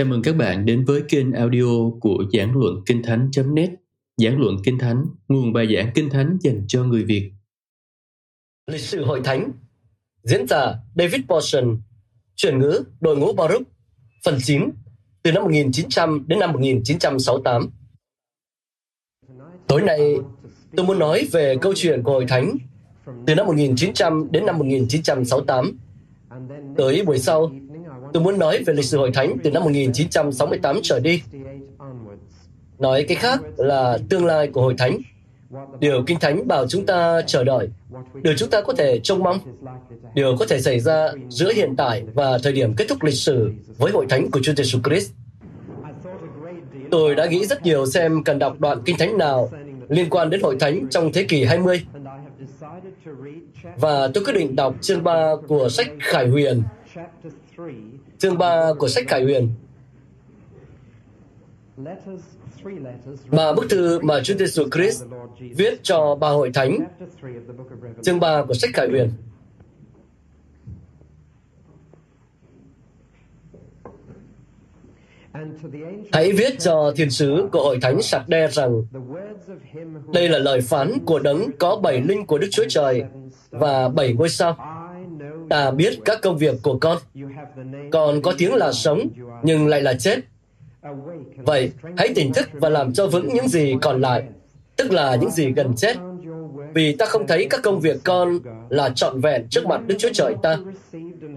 Chào mừng các bạn đến với kênh audio của Giảng Luận Kinh Thánh.net Giảng Luận Kinh Thánh, nguồn bài giảng Kinh Thánh dành cho người Việt. Lịch sử hội thánh Diễn giả David Portion Chuyển ngữ đội ngũ Baruch Phần 9 Từ năm 1900 đến năm 1968 Tối nay tôi muốn nói về câu chuyện của hội thánh từ năm 1900 đến năm 1968 Tới buổi sau, tôi muốn nói về lịch sử hội thánh từ năm 1968 trở đi. Nói cái khác là tương lai của hội thánh. Điều Kinh Thánh bảo chúng ta chờ đợi, điều chúng ta có thể trông mong, điều có thể xảy ra giữa hiện tại và thời điểm kết thúc lịch sử với hội thánh của Chúa Giêsu Christ. Tôi đã nghĩ rất nhiều xem cần đọc đoạn Kinh Thánh nào liên quan đến hội thánh trong thế kỷ 20 và tôi quyết định đọc chương 3 của sách Khải Huyền. Chương 3 của sách Khải Huyền. Ba bức thư mà Chúa Giêsu Christ viết cho ba hội thánh. Chương 3 của sách Khải Huyền. Hãy viết cho thiên sứ của hội thánh sạc đe rằng, đây là lời phán của đấng có bảy linh của Đức Chúa Trời và bảy ngôi sao. Ta biết các công việc của con. Con có tiếng là sống, nhưng lại là chết. Vậy, hãy tỉnh thức và làm cho vững những gì còn lại, tức là những gì gần chết. Vì ta không thấy các công việc con là trọn vẹn trước mặt Đức Chúa Trời ta.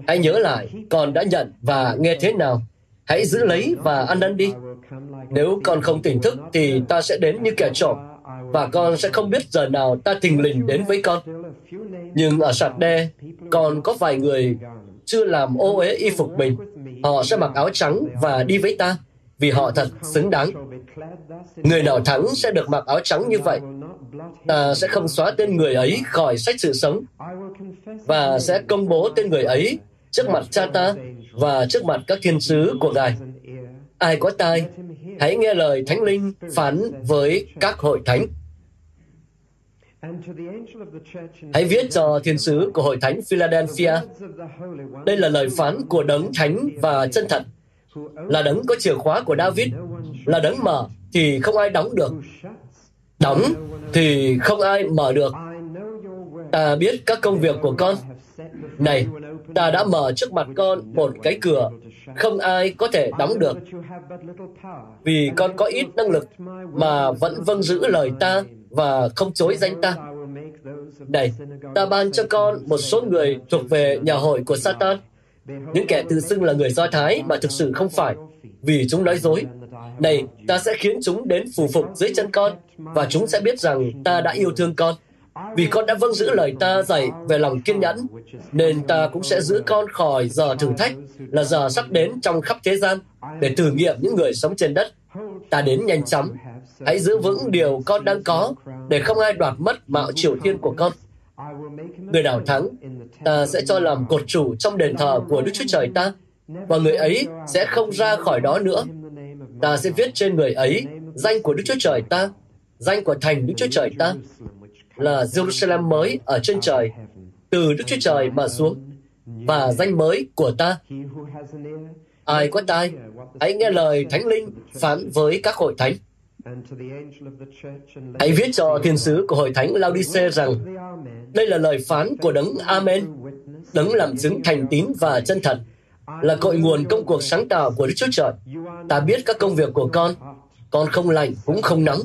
Hãy nhớ lại, con đã nhận và nghe thế nào Hãy giữ lấy và ăn năn đi. Nếu con không tỉnh thức thì ta sẽ đến như kẻ trộm và con sẽ không biết giờ nào ta thình lình đến với con. Nhưng ở sạt đe, còn có vài người chưa làm ô uế y phục mình. Họ sẽ mặc áo trắng và đi với ta vì họ thật xứng đáng. Người nào thắng sẽ được mặc áo trắng như vậy. Ta sẽ không xóa tên người ấy khỏi sách sự sống và sẽ công bố tên người ấy trước mặt cha ta và trước mặt các thiên sứ của Ngài. Ai có tai, hãy nghe lời Thánh Linh phán với các hội thánh. Hãy viết cho thiên sứ của hội thánh Philadelphia. Đây là lời phán của đấng thánh và chân thật, là đấng có chìa khóa của David, là đấng mở thì không ai đóng được, đóng thì không ai mở được. Ta biết các công việc của con. Này, ta đã mở trước mặt con một cái cửa không ai có thể đóng được. vì con có ít năng lực mà vẫn vâng giữ lời ta và không chối danh ta này ta ban cho con một số người thuộc về nhà hội của satan những kẻ tự xưng là người do thái mà thực sự không phải vì chúng nói dối này ta sẽ khiến chúng đến phù phục dưới chân con và chúng sẽ biết rằng ta đã yêu thương con vì con đã vâng giữ lời ta dạy về lòng kiên nhẫn, nên ta cũng sẽ giữ con khỏi giờ thử thách, là giờ sắp đến trong khắp thế gian, để thử nghiệm những người sống trên đất. Ta đến nhanh chóng. Hãy giữ vững điều con đang có, để không ai đoạt mất mạo triều thiên của con. Người nào thắng, ta sẽ cho làm cột chủ trong đền thờ của Đức Chúa Trời ta, và người ấy sẽ không ra khỏi đó nữa. Ta sẽ viết trên người ấy danh của Đức Chúa Trời ta, danh của thành Đức Chúa Trời ta, là Jerusalem mới ở trên trời, từ Đức Chúa Trời mà xuống, và danh mới của ta. Ai có tai, hãy nghe lời Thánh Linh phán với các hội thánh. Hãy viết cho thiên sứ của hội thánh Laodice rằng đây là lời phán của đấng Amen, đấng làm chứng thành tín và chân thật, là cội nguồn công cuộc sáng tạo của Đức Chúa Trời. Ta biết các công việc của con, con không lạnh cũng không nóng.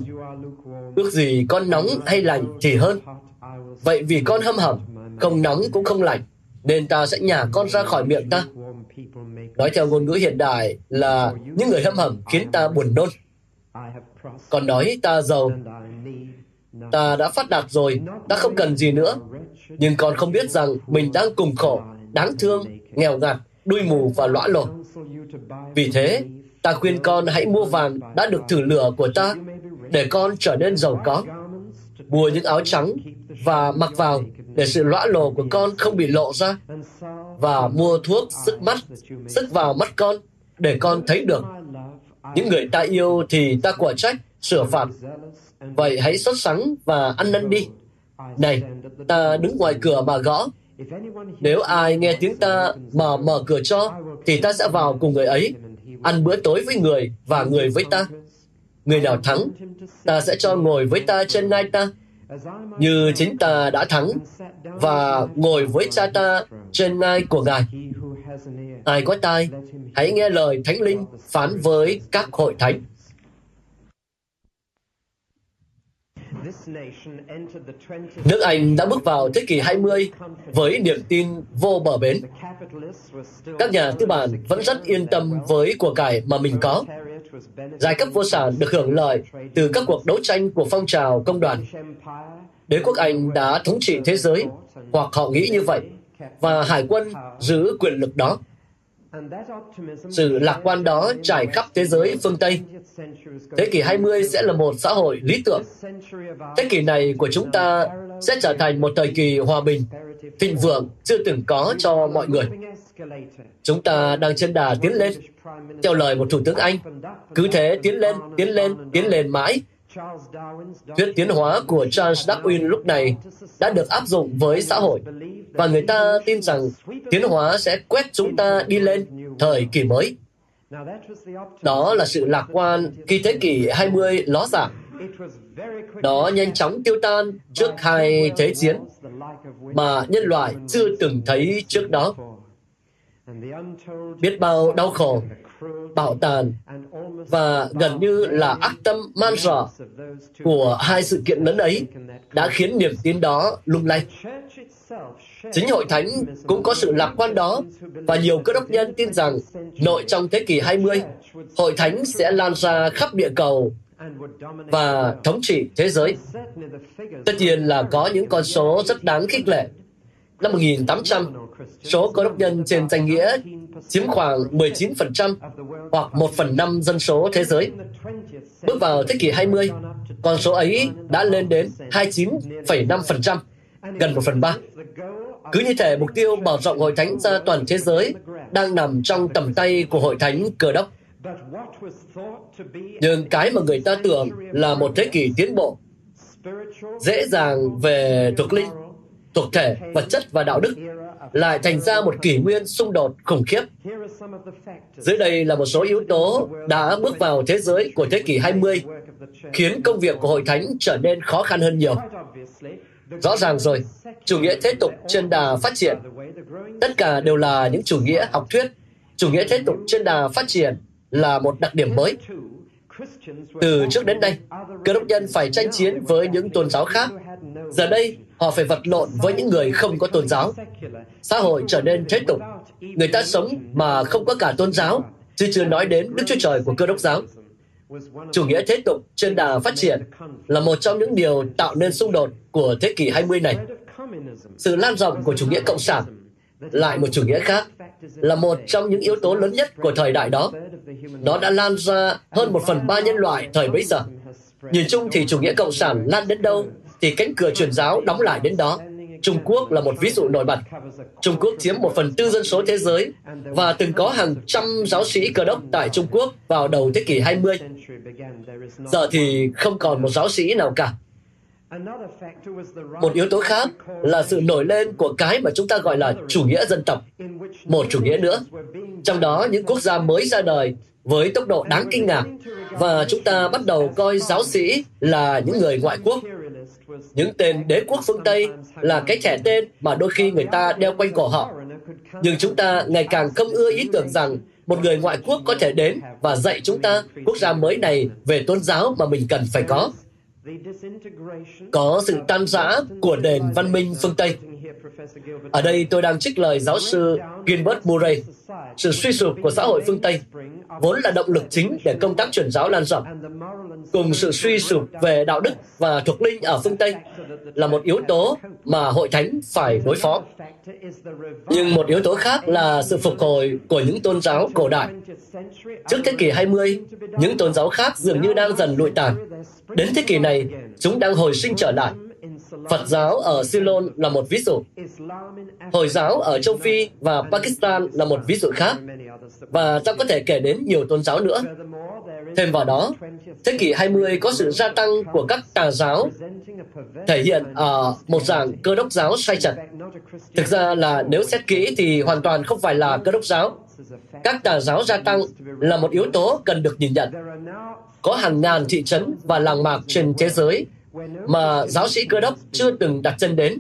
Ước gì con nóng hay lạnh thì hơn. Vậy vì con hâm hầm, không nóng cũng không lạnh, nên ta sẽ nhả con ra khỏi miệng ta. Nói theo ngôn ngữ hiện đại là những người hâm hầm khiến ta buồn nôn. Còn nói ta giàu, ta đã phát đạt rồi, ta không cần gì nữa. Nhưng con không biết rằng mình đang cùng khổ, đáng thương, nghèo ngặt, đuôi mù và lõa lồ. Vì thế, ta khuyên con hãy mua vàng đã được thử lửa của ta để con trở nên giàu có. Mua những áo trắng và mặc vào để sự lõa lồ của con không bị lộ ra và mua thuốc sức mắt, sức vào mắt con để con thấy được. Những người ta yêu thì ta quả trách, sửa phạt. Vậy hãy xuất sắng và ăn năn đi. Này, ta đứng ngoài cửa mà gõ. Nếu ai nghe tiếng ta mà mở cửa cho, thì ta sẽ vào cùng người ấy ăn bữa tối với người và người với ta. Người nào thắng, ta sẽ cho ngồi với ta trên ngai ta, như chính ta đã thắng và ngồi với cha ta trên ngai của Ngài. Ai có tai, hãy nghe lời Thánh Linh phán với các hội thánh. Nước Anh đã bước vào thế kỷ 20 với niềm tin vô bờ bến. Các nhà tư bản vẫn rất yên tâm với của cải mà mình có. Giai cấp vô sản được hưởng lợi từ các cuộc đấu tranh của phong trào công đoàn. Đế quốc Anh đã thống trị thế giới, hoặc họ nghĩ như vậy, và hải quân giữ quyền lực đó. Sự lạc quan đó trải khắp thế giới phương Tây. Thế kỷ 20 sẽ là một xã hội lý tưởng. Thế kỷ này của chúng ta sẽ trở thành một thời kỳ hòa bình, thịnh vượng chưa từng có cho mọi người. Chúng ta đang trên đà tiến lên, theo lời một thủ tướng Anh. Cứ thế tiến lên, tiến lên, tiến lên mãi, Thuyết tiến hóa của Charles Darwin lúc này đã được áp dụng với xã hội, và người ta tin rằng tiến hóa sẽ quét chúng ta đi lên thời kỳ mới. Đó là sự lạc quan khi thế kỷ 20 ló dạng. Đó nhanh chóng tiêu tan trước hai thế chiến mà nhân loại chưa từng thấy trước đó. Biết bao đau khổ, bạo tàn và gần như là ác tâm man rợ của hai sự kiện lớn ấy đã khiến niềm tin đó lung lay. Chính hội thánh cũng có sự lạc quan đó và nhiều cơ đốc nhân tin rằng nội trong thế kỷ 20, hội thánh sẽ lan ra khắp địa cầu và thống trị thế giới. Tất nhiên là có những con số rất đáng khích lệ. Năm 1800, số cơ đốc nhân trên danh nghĩa chiếm khoảng 19% hoặc 1 phần 5 dân số thế giới. Bước vào thế kỷ 20, con số ấy đã lên đến 29,5%, gần 1 phần 3. Cứ như thể mục tiêu mở rộng hội thánh ra toàn thế giới đang nằm trong tầm tay của hội thánh cơ đốc. Nhưng cái mà người ta tưởng là một thế kỷ tiến bộ, dễ dàng về thuộc linh, thuộc thể, vật chất và đạo đức lại thành ra một kỷ nguyên xung đột khủng khiếp. Dưới đây là một số yếu tố đã bước vào thế giới của thế kỷ 20, khiến công việc của Hội Thánh trở nên khó khăn hơn nhiều. Rõ ràng rồi, chủ nghĩa thế tục trên đà phát triển. Tất cả đều là những chủ nghĩa học thuyết. Chủ nghĩa thế tục trên đà phát triển là một đặc điểm mới. Từ trước đến nay, cơ đốc nhân phải tranh chiến với những tôn giáo khác. Giờ đây, họ phải vật lộn với những người không có tôn giáo. Xã hội trở nên thế tục. Người ta sống mà không có cả tôn giáo, chứ chưa nói đến Đức Chúa Trời của cơ đốc giáo. Chủ nghĩa thế tục trên đà phát triển là một trong những điều tạo nên xung đột của thế kỷ 20 này. Sự lan rộng của chủ nghĩa cộng sản lại một chủ nghĩa khác là một trong những yếu tố lớn nhất của thời đại đó. Nó đã lan ra hơn một phần ba nhân loại thời bấy giờ. Nhìn chung thì chủ nghĩa cộng sản lan đến đâu thì cánh cửa truyền giáo đóng lại đến đó. Trung Quốc là một ví dụ nổi bật. Trung Quốc chiếm một phần tư dân số thế giới và từng có hàng trăm giáo sĩ cơ đốc tại Trung Quốc vào đầu thế kỷ 20. Giờ thì không còn một giáo sĩ nào cả. Một yếu tố khác là sự nổi lên của cái mà chúng ta gọi là chủ nghĩa dân tộc. Một chủ nghĩa nữa, trong đó những quốc gia mới ra đời với tốc độ đáng kinh ngạc và chúng ta bắt đầu coi giáo sĩ là những người ngoại quốc những tên đế quốc phương Tây là cái trẻ tên mà đôi khi người ta đeo quanh cổ họ. Nhưng chúng ta ngày càng không ưa ý tưởng rằng một người ngoại quốc có thể đến và dạy chúng ta quốc gia mới này về tôn giáo mà mình cần phải có. Có sự tan rã của nền văn minh phương Tây. Ở đây tôi đang trích lời giáo sư Gilbert Murray. Sự suy sụp của xã hội phương Tây vốn là động lực chính để công tác truyền giáo lan rộng. Cùng sự suy sụp về đạo đức và thuộc linh ở phương Tây là một yếu tố mà hội thánh phải đối phó. Nhưng một yếu tố khác là sự phục hồi của những tôn giáo cổ đại. Trước thế kỷ 20, những tôn giáo khác dường như đang dần lụi tàn. Đến thế kỷ này, chúng đang hồi sinh trở lại Phật giáo ở Ceylon là một ví dụ. Hồi giáo ở châu Phi và Pakistan là một ví dụ khác. Và ta có thể kể đến nhiều tôn giáo nữa. Thêm vào đó, thế kỷ 20 có sự gia tăng của các tà giáo thể hiện ở một dạng cơ đốc giáo sai chặt. Thực ra là nếu xét kỹ thì hoàn toàn không phải là cơ đốc giáo. các tà giáo gia tăng là một yếu tố cần được nhìn nhận. Có hàng ngàn thị trấn và làng mạc trên thế giới mà giáo sĩ cơ đốc chưa từng đặt chân đến,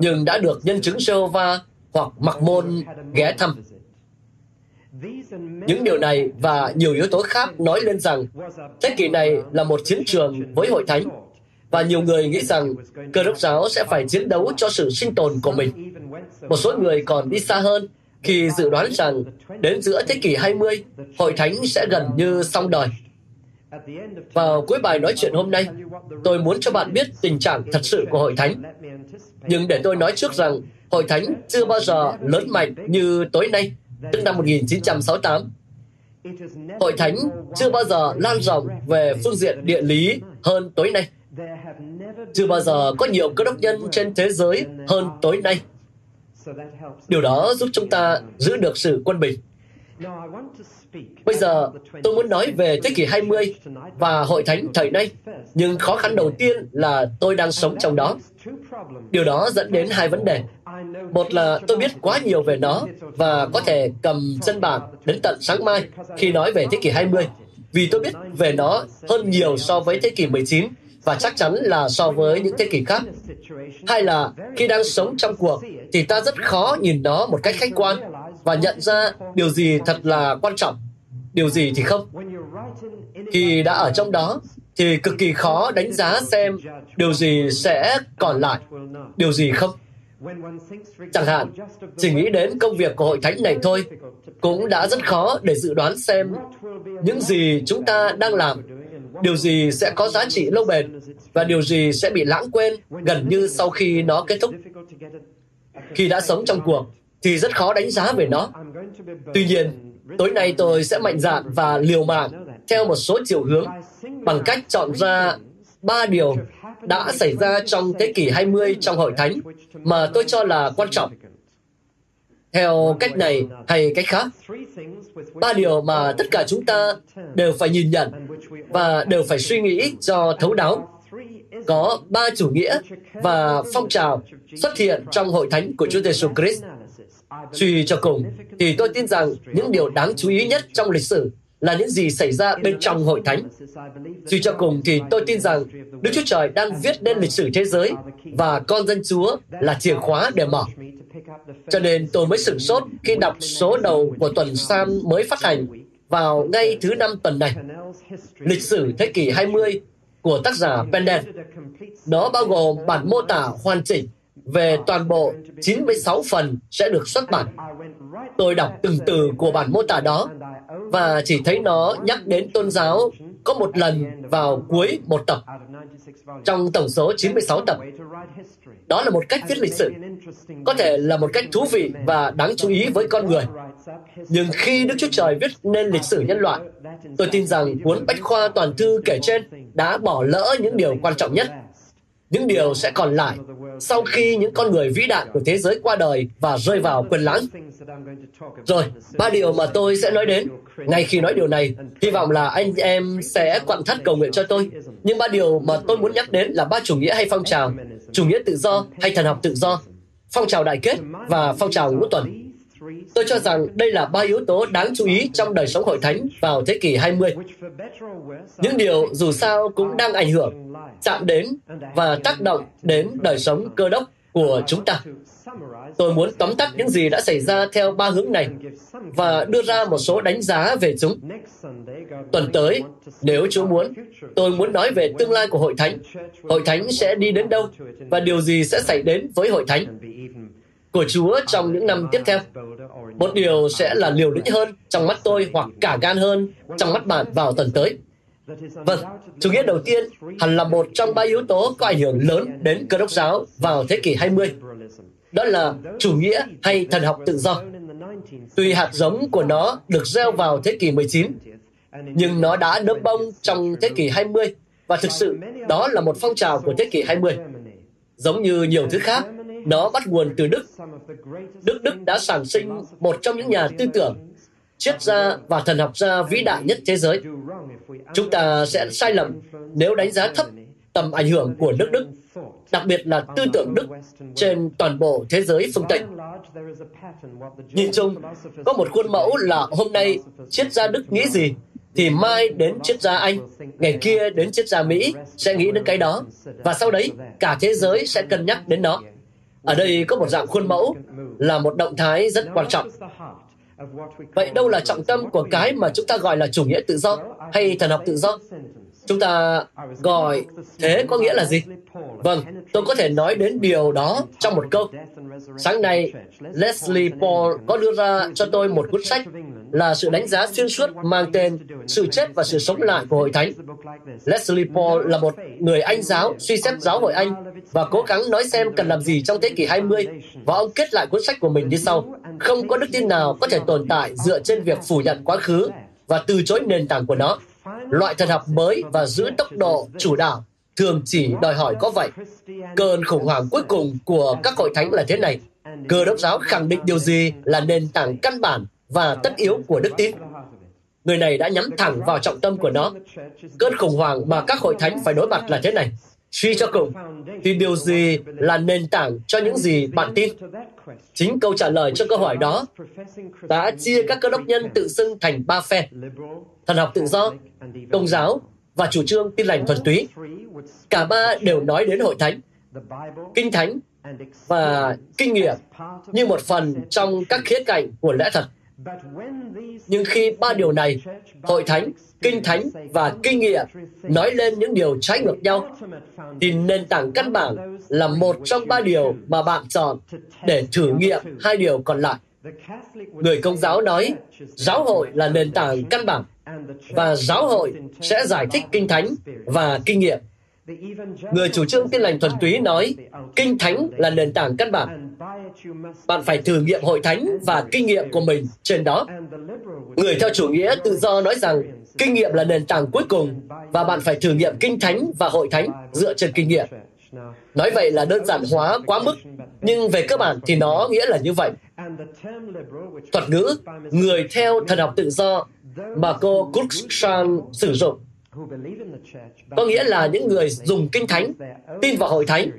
nhưng đã được nhân chứng Jehovah hoặc mặc môn ghé thăm. Những điều này và nhiều yếu tố khác nói lên rằng thế kỷ này là một chiến trường với hội thánh và nhiều người nghĩ rằng cơ đốc giáo sẽ phải chiến đấu cho sự sinh tồn của mình. Một số người còn đi xa hơn khi dự đoán rằng đến giữa thế kỷ 20, hội thánh sẽ gần như xong đời. Vào cuối bài nói chuyện hôm nay, tôi muốn cho bạn biết tình trạng thật sự của hội thánh. Nhưng để tôi nói trước rằng, hội thánh chưa bao giờ lớn mạnh như tối nay, tức năm 1968. Hội thánh chưa bao giờ lan rộng về phương diện địa lý hơn tối nay. Chưa bao giờ có nhiều cơ đốc nhân trên thế giới hơn tối nay. Điều đó giúp chúng ta giữ được sự quân bình. Bây giờ, tôi muốn nói về thế kỷ 20 và hội thánh thời nay, nhưng khó khăn đầu tiên là tôi đang sống trong đó. Điều đó dẫn đến hai vấn đề. Một là tôi biết quá nhiều về nó và có thể cầm chân bản đến tận sáng mai khi nói về thế kỷ 20, vì tôi biết về nó hơn nhiều so với thế kỷ 19 và chắc chắn là so với những thế kỷ khác. Hay là khi đang sống trong cuộc thì ta rất khó nhìn nó một cách khách quan và nhận ra điều gì thật là quan trọng, điều gì thì không. Khi đã ở trong đó thì cực kỳ khó đánh giá xem điều gì sẽ còn lại, điều gì không. Chẳng hạn, chỉ nghĩ đến công việc của hội thánh này thôi, cũng đã rất khó để dự đoán xem những gì chúng ta đang làm, điều gì sẽ có giá trị lâu bền và điều gì sẽ bị lãng quên gần như sau khi nó kết thúc. Khi đã sống trong cuộc, thì rất khó đánh giá về nó. Tuy nhiên, tối nay tôi sẽ mạnh dạn và liều mạng theo một số chiều hướng bằng cách chọn ra ba điều đã xảy ra trong thế kỷ 20 trong hội thánh mà tôi cho là quan trọng. Theo cách này hay cách khác, ba điều mà tất cả chúng ta đều phải nhìn nhận và đều phải suy nghĩ cho thấu đáo. Có ba chủ nghĩa và phong trào xuất hiện trong hội thánh của Chúa Giêsu Christ. Suy cho cùng, thì tôi tin rằng những điều đáng chú ý nhất trong lịch sử là những gì xảy ra bên trong hội thánh. Suy cho cùng thì tôi tin rằng Đức Chúa Trời đang viết nên lịch sử thế giới và con dân Chúa là chìa khóa để mở. Cho nên tôi mới sửng sốt khi đọc số đầu của tuần Sam mới phát hành vào ngay thứ năm tuần này. Lịch sử thế kỷ 20 của tác giả Pendant. Đó bao gồm bản mô tả hoàn chỉnh về toàn bộ 96 phần sẽ được xuất bản. Tôi đọc từng từ của bản mô tả đó và chỉ thấy nó nhắc đến tôn giáo có một lần vào cuối một tập trong tổng số 96 tập. Đó là một cách viết lịch sử. Có thể là một cách thú vị và đáng chú ý với con người. Nhưng khi Đức Chúa Trời viết nên lịch sử nhân loại, tôi tin rằng cuốn Bách Khoa Toàn Thư kể trên đã bỏ lỡ những điều quan trọng nhất. Những điều sẽ còn lại sau khi những con người vĩ đại của thế giới qua đời và rơi vào quên lãng. Rồi, ba điều mà tôi sẽ nói đến. Ngay khi nói điều này, hy vọng là anh em sẽ quặn thắt cầu nguyện cho tôi. Nhưng ba điều mà tôi muốn nhắc đến là ba chủ nghĩa hay phong trào, chủ nghĩa tự do hay thần học tự do, phong trào đại kết và phong trào ngũ tuần. Tôi cho rằng đây là ba yếu tố đáng chú ý trong đời sống hội thánh vào thế kỷ 20. Những điều dù sao cũng đang ảnh hưởng, chạm đến và tác động đến đời sống cơ đốc của chúng ta. Tôi muốn tóm tắt những gì đã xảy ra theo ba hướng này và đưa ra một số đánh giá về chúng. Tuần tới, nếu Chúa muốn, tôi muốn nói về tương lai của hội thánh. Hội thánh sẽ đi đến đâu và điều gì sẽ xảy đến với hội thánh của Chúa trong những năm tiếp theo. Một điều sẽ là liều lĩnh hơn trong mắt tôi hoặc cả gan hơn trong mắt bạn vào tuần tới. Vâng, chủ nghĩa đầu tiên hẳn là một trong ba yếu tố có ảnh hưởng lớn đến cơ đốc giáo vào thế kỷ 20. Đó là chủ nghĩa hay thần học tự do. Tuy hạt giống của nó được gieo vào thế kỷ 19, nhưng nó đã nấm bông trong thế kỷ 20 và thực sự đó là một phong trào của thế kỷ 20. Giống như nhiều thứ khác, nó bắt nguồn từ Đức. Đức Đức đã sản sinh một trong những nhà tư tưởng, triết gia và thần học gia vĩ đại nhất thế giới. Chúng ta sẽ sai lầm nếu đánh giá thấp tầm ảnh hưởng của nước Đức đặc biệt là tư tưởng Đức trên toàn bộ thế giới phương Tây. Nhìn chung, có một khuôn mẫu là hôm nay triết gia Đức nghĩ gì, thì mai đến triết gia Anh, ngày kia đến triết gia Mỹ sẽ nghĩ đến cái đó, và sau đấy cả thế giới sẽ cân nhắc đến nó. Ở đây có một dạng khuôn mẫu là một động thái rất quan trọng. Vậy đâu là trọng tâm của cái mà chúng ta gọi là chủ nghĩa tự do hay thần học tự do? Chúng ta gọi thế có nghĩa là gì? Vâng, tôi có thể nói đến điều đó trong một câu. Sáng nay, Leslie Paul có đưa ra cho tôi một cuốn sách là sự đánh giá xuyên suốt mang tên Sự chết và sự sống lại của Hội Thánh. Leslie Paul là một người Anh giáo, suy xét giáo hội Anh và cố gắng nói xem cần làm gì trong thế kỷ 20 và ông kết lại cuốn sách của mình như sau. Không có đức tin nào có thể tồn tại dựa trên việc phủ nhận quá khứ và từ chối nền tảng của nó. Loại thần học mới và giữ tốc độ chủ đạo thường chỉ đòi hỏi có vậy. Cơn khủng hoảng cuối cùng của các hội thánh là thế này. Cơ đốc giáo khẳng định điều gì là nền tảng căn bản và tất yếu của đức tin. Người này đã nhắm thẳng vào trọng tâm của nó. Cơn khủng hoảng mà các hội thánh phải đối mặt là thế này. Suy cho cùng, thì điều gì là nền tảng cho những gì bạn tin? Chính câu trả lời cho câu hỏi đó đã chia các cơ đốc nhân tự xưng thành ba phe. Thần học tự do, công giáo và chủ trương tin lành thuần túy. Cả ba đều nói đến hội thánh, kinh thánh và kinh nghiệm như một phần trong các khía cạnh của lẽ thật. Nhưng khi ba điều này, hội thánh, kinh thánh và kinh nghiệm nói lên những điều trái ngược nhau, thì nền tảng căn bản là một trong ba điều mà bạn chọn để thử nghiệm hai điều còn lại. Người công giáo nói, giáo hội là nền tảng căn bản, và giáo hội sẽ giải thích kinh thánh và kinh nghiệm. Người chủ trương tin lành thuần túy nói, kinh thánh là nền tảng căn bản. Bạn phải thử nghiệm hội thánh và kinh nghiệm của mình trên đó. Người theo chủ nghĩa tự do nói rằng kinh nghiệm là nền tảng cuối cùng và bạn phải thử nghiệm kinh thánh và hội thánh dựa trên kinh nghiệm. Nói vậy là đơn giản hóa quá mức, nhưng về cơ bản thì nó nghĩa là như vậy. Thuật ngữ, người theo thần học tự do mà cô Cruikshank sử dụng có nghĩa là những người dùng kinh thánh, tin vào hội thánh,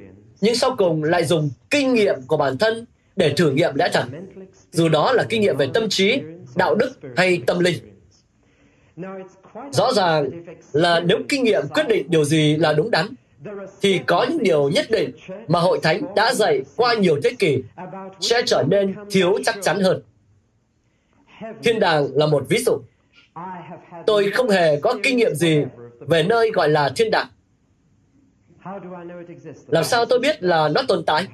nhưng sau cùng lại dùng kinh nghiệm của bản thân để thử nghiệm lẽ thật, dù đó là kinh nghiệm về tâm trí, đạo đức hay tâm linh. Rõ ràng là nếu kinh nghiệm quyết định điều gì là đúng đắn, thì có những điều nhất định mà hội thánh đã dạy qua nhiều thế kỷ sẽ trở nên thiếu chắc chắn hơn. Thiên đàng là một ví dụ. Tôi không hề có kinh nghiệm gì về nơi gọi là thiên đàng. Làm sao tôi biết là nó tồn tại?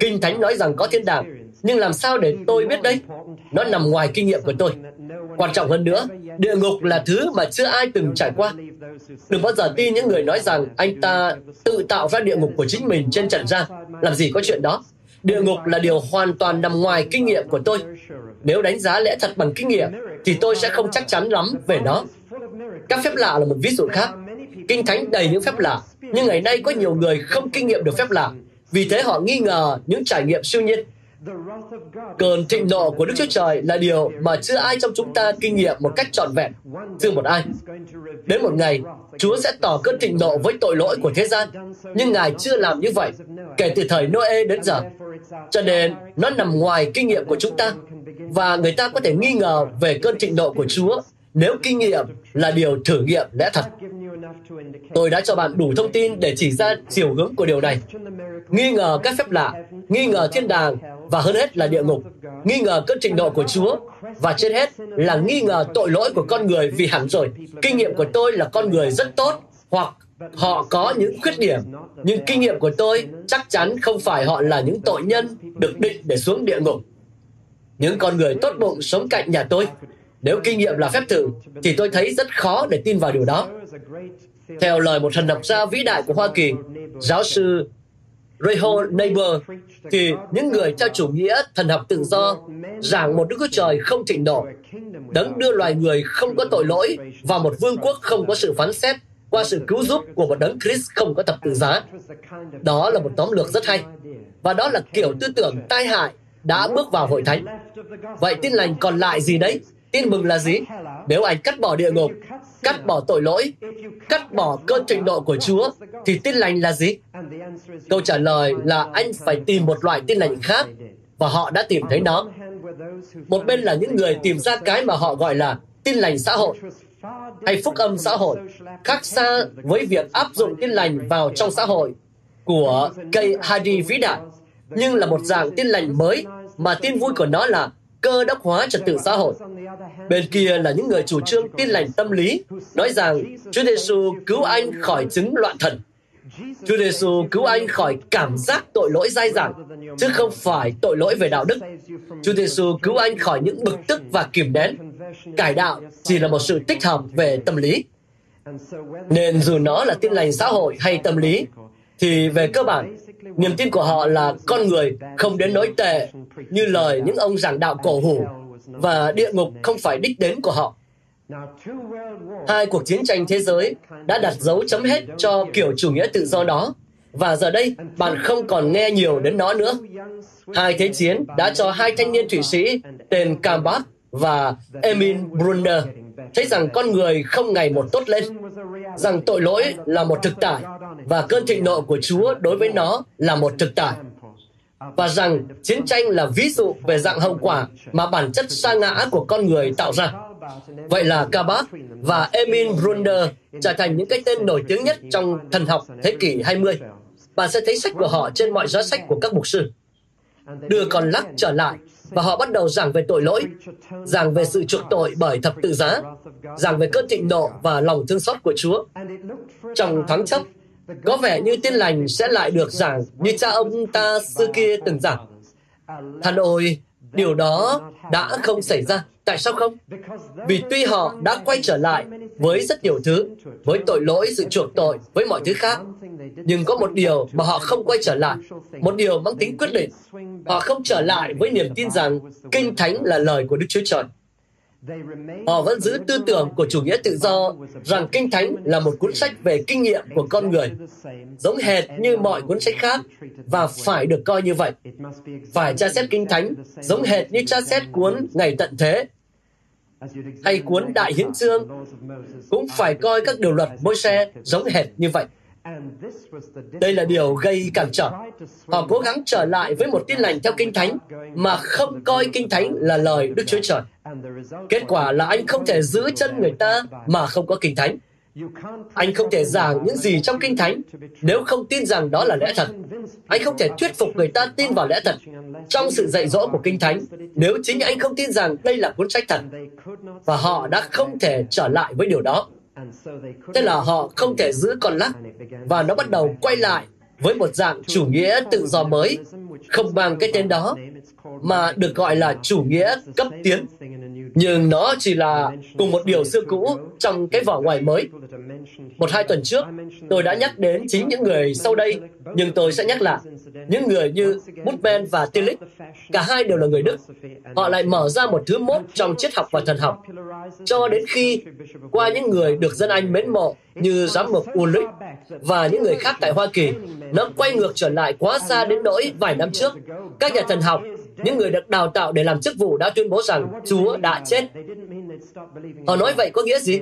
Kinh Thánh nói rằng có thiên đàng, nhưng làm sao để tôi biết đây? Nó nằm ngoài kinh nghiệm của tôi. Quan trọng hơn nữa, địa ngục là thứ mà chưa ai từng trải qua. Đừng bao giờ tin những người nói rằng anh ta tự tạo ra địa ngục của chính mình trên trần gian. Làm gì có chuyện đó? Địa ngục là điều hoàn toàn nằm ngoài kinh nghiệm của tôi. Nếu đánh giá lẽ thật bằng kinh nghiệm, thì tôi sẽ không chắc chắn lắm về nó. Các phép lạ là một ví dụ khác. Kinh Thánh đầy những phép lạ, nhưng ngày nay có nhiều người không kinh nghiệm được phép lạ. Vì thế họ nghi ngờ những trải nghiệm siêu nhiên. Cơn thịnh nộ của Đức Chúa Trời là điều mà chưa ai trong chúng ta kinh nghiệm một cách trọn vẹn, chưa một ai. Đến một ngày, Chúa sẽ tỏ cơn thịnh nộ với tội lỗi của thế gian, nhưng Ngài chưa làm như vậy kể từ thời Noe đến giờ. Cho nên, nó nằm ngoài kinh nghiệm của chúng ta, và người ta có thể nghi ngờ về cơn thịnh nộ của Chúa nếu kinh nghiệm là điều thử nghiệm lẽ thật. Tôi đã cho bạn đủ thông tin để chỉ ra chiều hướng của điều này. Nghi ngờ các phép lạ, nghi ngờ thiên đàng và hơn hết là địa ngục. Nghi ngờ cơn trình độ của Chúa và trên hết là nghi ngờ tội lỗi của con người vì hẳn rồi. Kinh nghiệm của tôi là con người rất tốt hoặc họ có những khuyết điểm nhưng kinh nghiệm của tôi chắc chắn không phải họ là những tội nhân được định để xuống địa ngục những con người tốt bụng sống cạnh nhà tôi nếu kinh nghiệm là phép thử, thì tôi thấy rất khó để tin vào điều đó. Theo lời một thần học gia vĩ đại của Hoa Kỳ, giáo sư Reho Neighbor, thì những người theo chủ nghĩa thần học tự do giảng một Đức Chúa Trời không thịnh nộ, đấng đưa loài người không có tội lỗi vào một vương quốc không có sự phán xét qua sự cứu giúp của một đấng Christ không có thập tự giá. Đó là một tóm lược rất hay. Và đó là kiểu tư tưởng tai hại đã bước vào hội thánh. Vậy tin lành còn lại gì đấy? Tin mừng là gì? Nếu anh cắt bỏ địa ngục, cắt bỏ tội lỗi, cắt bỏ cơn trình độ của Chúa, thì tin lành là gì? Câu trả lời là anh phải tìm một loại tin lành khác và họ đã tìm thấy nó. Một bên là những người tìm ra cái mà họ gọi là tin lành xã hội hay phúc âm xã hội, khác xa với việc áp dụng tin lành vào trong xã hội của cây Hadi vĩ đại, nhưng là một dạng tin lành mới mà tin vui của nó là cơ đốc hóa trật tự xã hội. Bên kia là những người chủ trương tin lành tâm lý, nói rằng Chúa Giêsu cứu anh khỏi chứng loạn thần. Chúa Giêsu cứu anh khỏi cảm giác tội lỗi dai dẳng, chứ không phải tội lỗi về đạo đức. Chúa Giêsu cứu anh khỏi những bực tức và kìm nén. Cải đạo chỉ là một sự tích hợp về tâm lý. Nên dù nó là tin lành xã hội hay tâm lý, thì về cơ bản, niềm tin của họ là con người không đến nỗi tệ như lời những ông giảng đạo cổ hủ và địa ngục không phải đích đến của họ. Hai cuộc chiến tranh thế giới đã đặt dấu chấm hết cho kiểu chủ nghĩa tự do đó, và giờ đây bạn không còn nghe nhiều đến nó nữa. Hai thế chiến đã cho hai thanh niên thủy sĩ tên Kambach và Emil Brunner thấy rằng con người không ngày một tốt lên, rằng tội lỗi là một thực tại và cơn thịnh nộ của Chúa đối với nó là một thực tại và rằng chiến tranh là ví dụ về dạng hậu quả mà bản chất sa ngã của con người tạo ra. Vậy là Kabak và Emil Brunner trở thành những cái tên nổi tiếng nhất trong thần học thế kỷ 20. Bạn sẽ thấy sách của họ trên mọi giá sách của các mục sư. Đưa con lắc trở lại và họ bắt đầu giảng về tội lỗi, giảng về sự chuộc tội bởi thập tự giá, giảng về cơn thịnh nộ và lòng thương xót của Chúa. Trong thoáng chốc, có vẻ như tin lành sẽ lại được giảng như cha ông ta xưa kia từng giảng. Thật ôi, điều đó đã không xảy ra. Tại sao không? Vì tuy họ đã quay trở lại với rất nhiều thứ, với tội lỗi, sự chuộc tội, với mọi thứ khác, nhưng có một điều mà họ không quay trở lại, một điều mang tính quyết định. Họ không trở lại với niềm tin rằng Kinh Thánh là lời của Đức Chúa Trời. Họ vẫn giữ tư tưởng của chủ nghĩa tự do rằng Kinh Thánh là một cuốn sách về kinh nghiệm của con người, giống hệt như mọi cuốn sách khác và phải được coi như vậy. Phải tra xét Kinh Thánh giống hệt như tra xét cuốn Ngày Tận Thế hay cuốn Đại Hiến Chương cũng phải coi các điều luật môi xe giống hệt như vậy. Đây là điều gây cản trở. Họ cố gắng trở lại với một tin lành theo Kinh Thánh mà không coi Kinh Thánh là lời Đức Chúa Trời. Kết quả là anh không thể giữ chân người ta mà không có Kinh Thánh. Anh không thể giảng những gì trong Kinh Thánh nếu không tin rằng đó là lẽ thật. Anh không thể thuyết phục người ta tin vào lẽ thật trong sự dạy dỗ của Kinh Thánh nếu chính anh không tin rằng đây là cuốn sách thật. Và họ đã không thể trở lại với điều đó. Thế là họ không thể giữ con lắc và nó bắt đầu quay lại với một dạng chủ nghĩa tự do mới, không mang cái tên đó, mà được gọi là chủ nghĩa cấp tiến. Nhưng nó chỉ là cùng một điều xưa cũ trong cái vỏ ngoài mới. Một hai tuần trước, tôi đã nhắc đến chính những người sau đây, nhưng tôi sẽ nhắc lại. Những người như Butman và Tillich, cả hai đều là người Đức. Họ lại mở ra một thứ mốt trong triết học và thần học, cho đến khi qua những người được dân Anh mến mộ như giám mục Ulrich và những người khác tại Hoa Kỳ, nó quay ngược trở lại quá xa đến nỗi vài năm trước. Các nhà thần học, những người được đào tạo để làm chức vụ đã tuyên bố rằng Chúa đã chết. Họ nói vậy có nghĩa gì?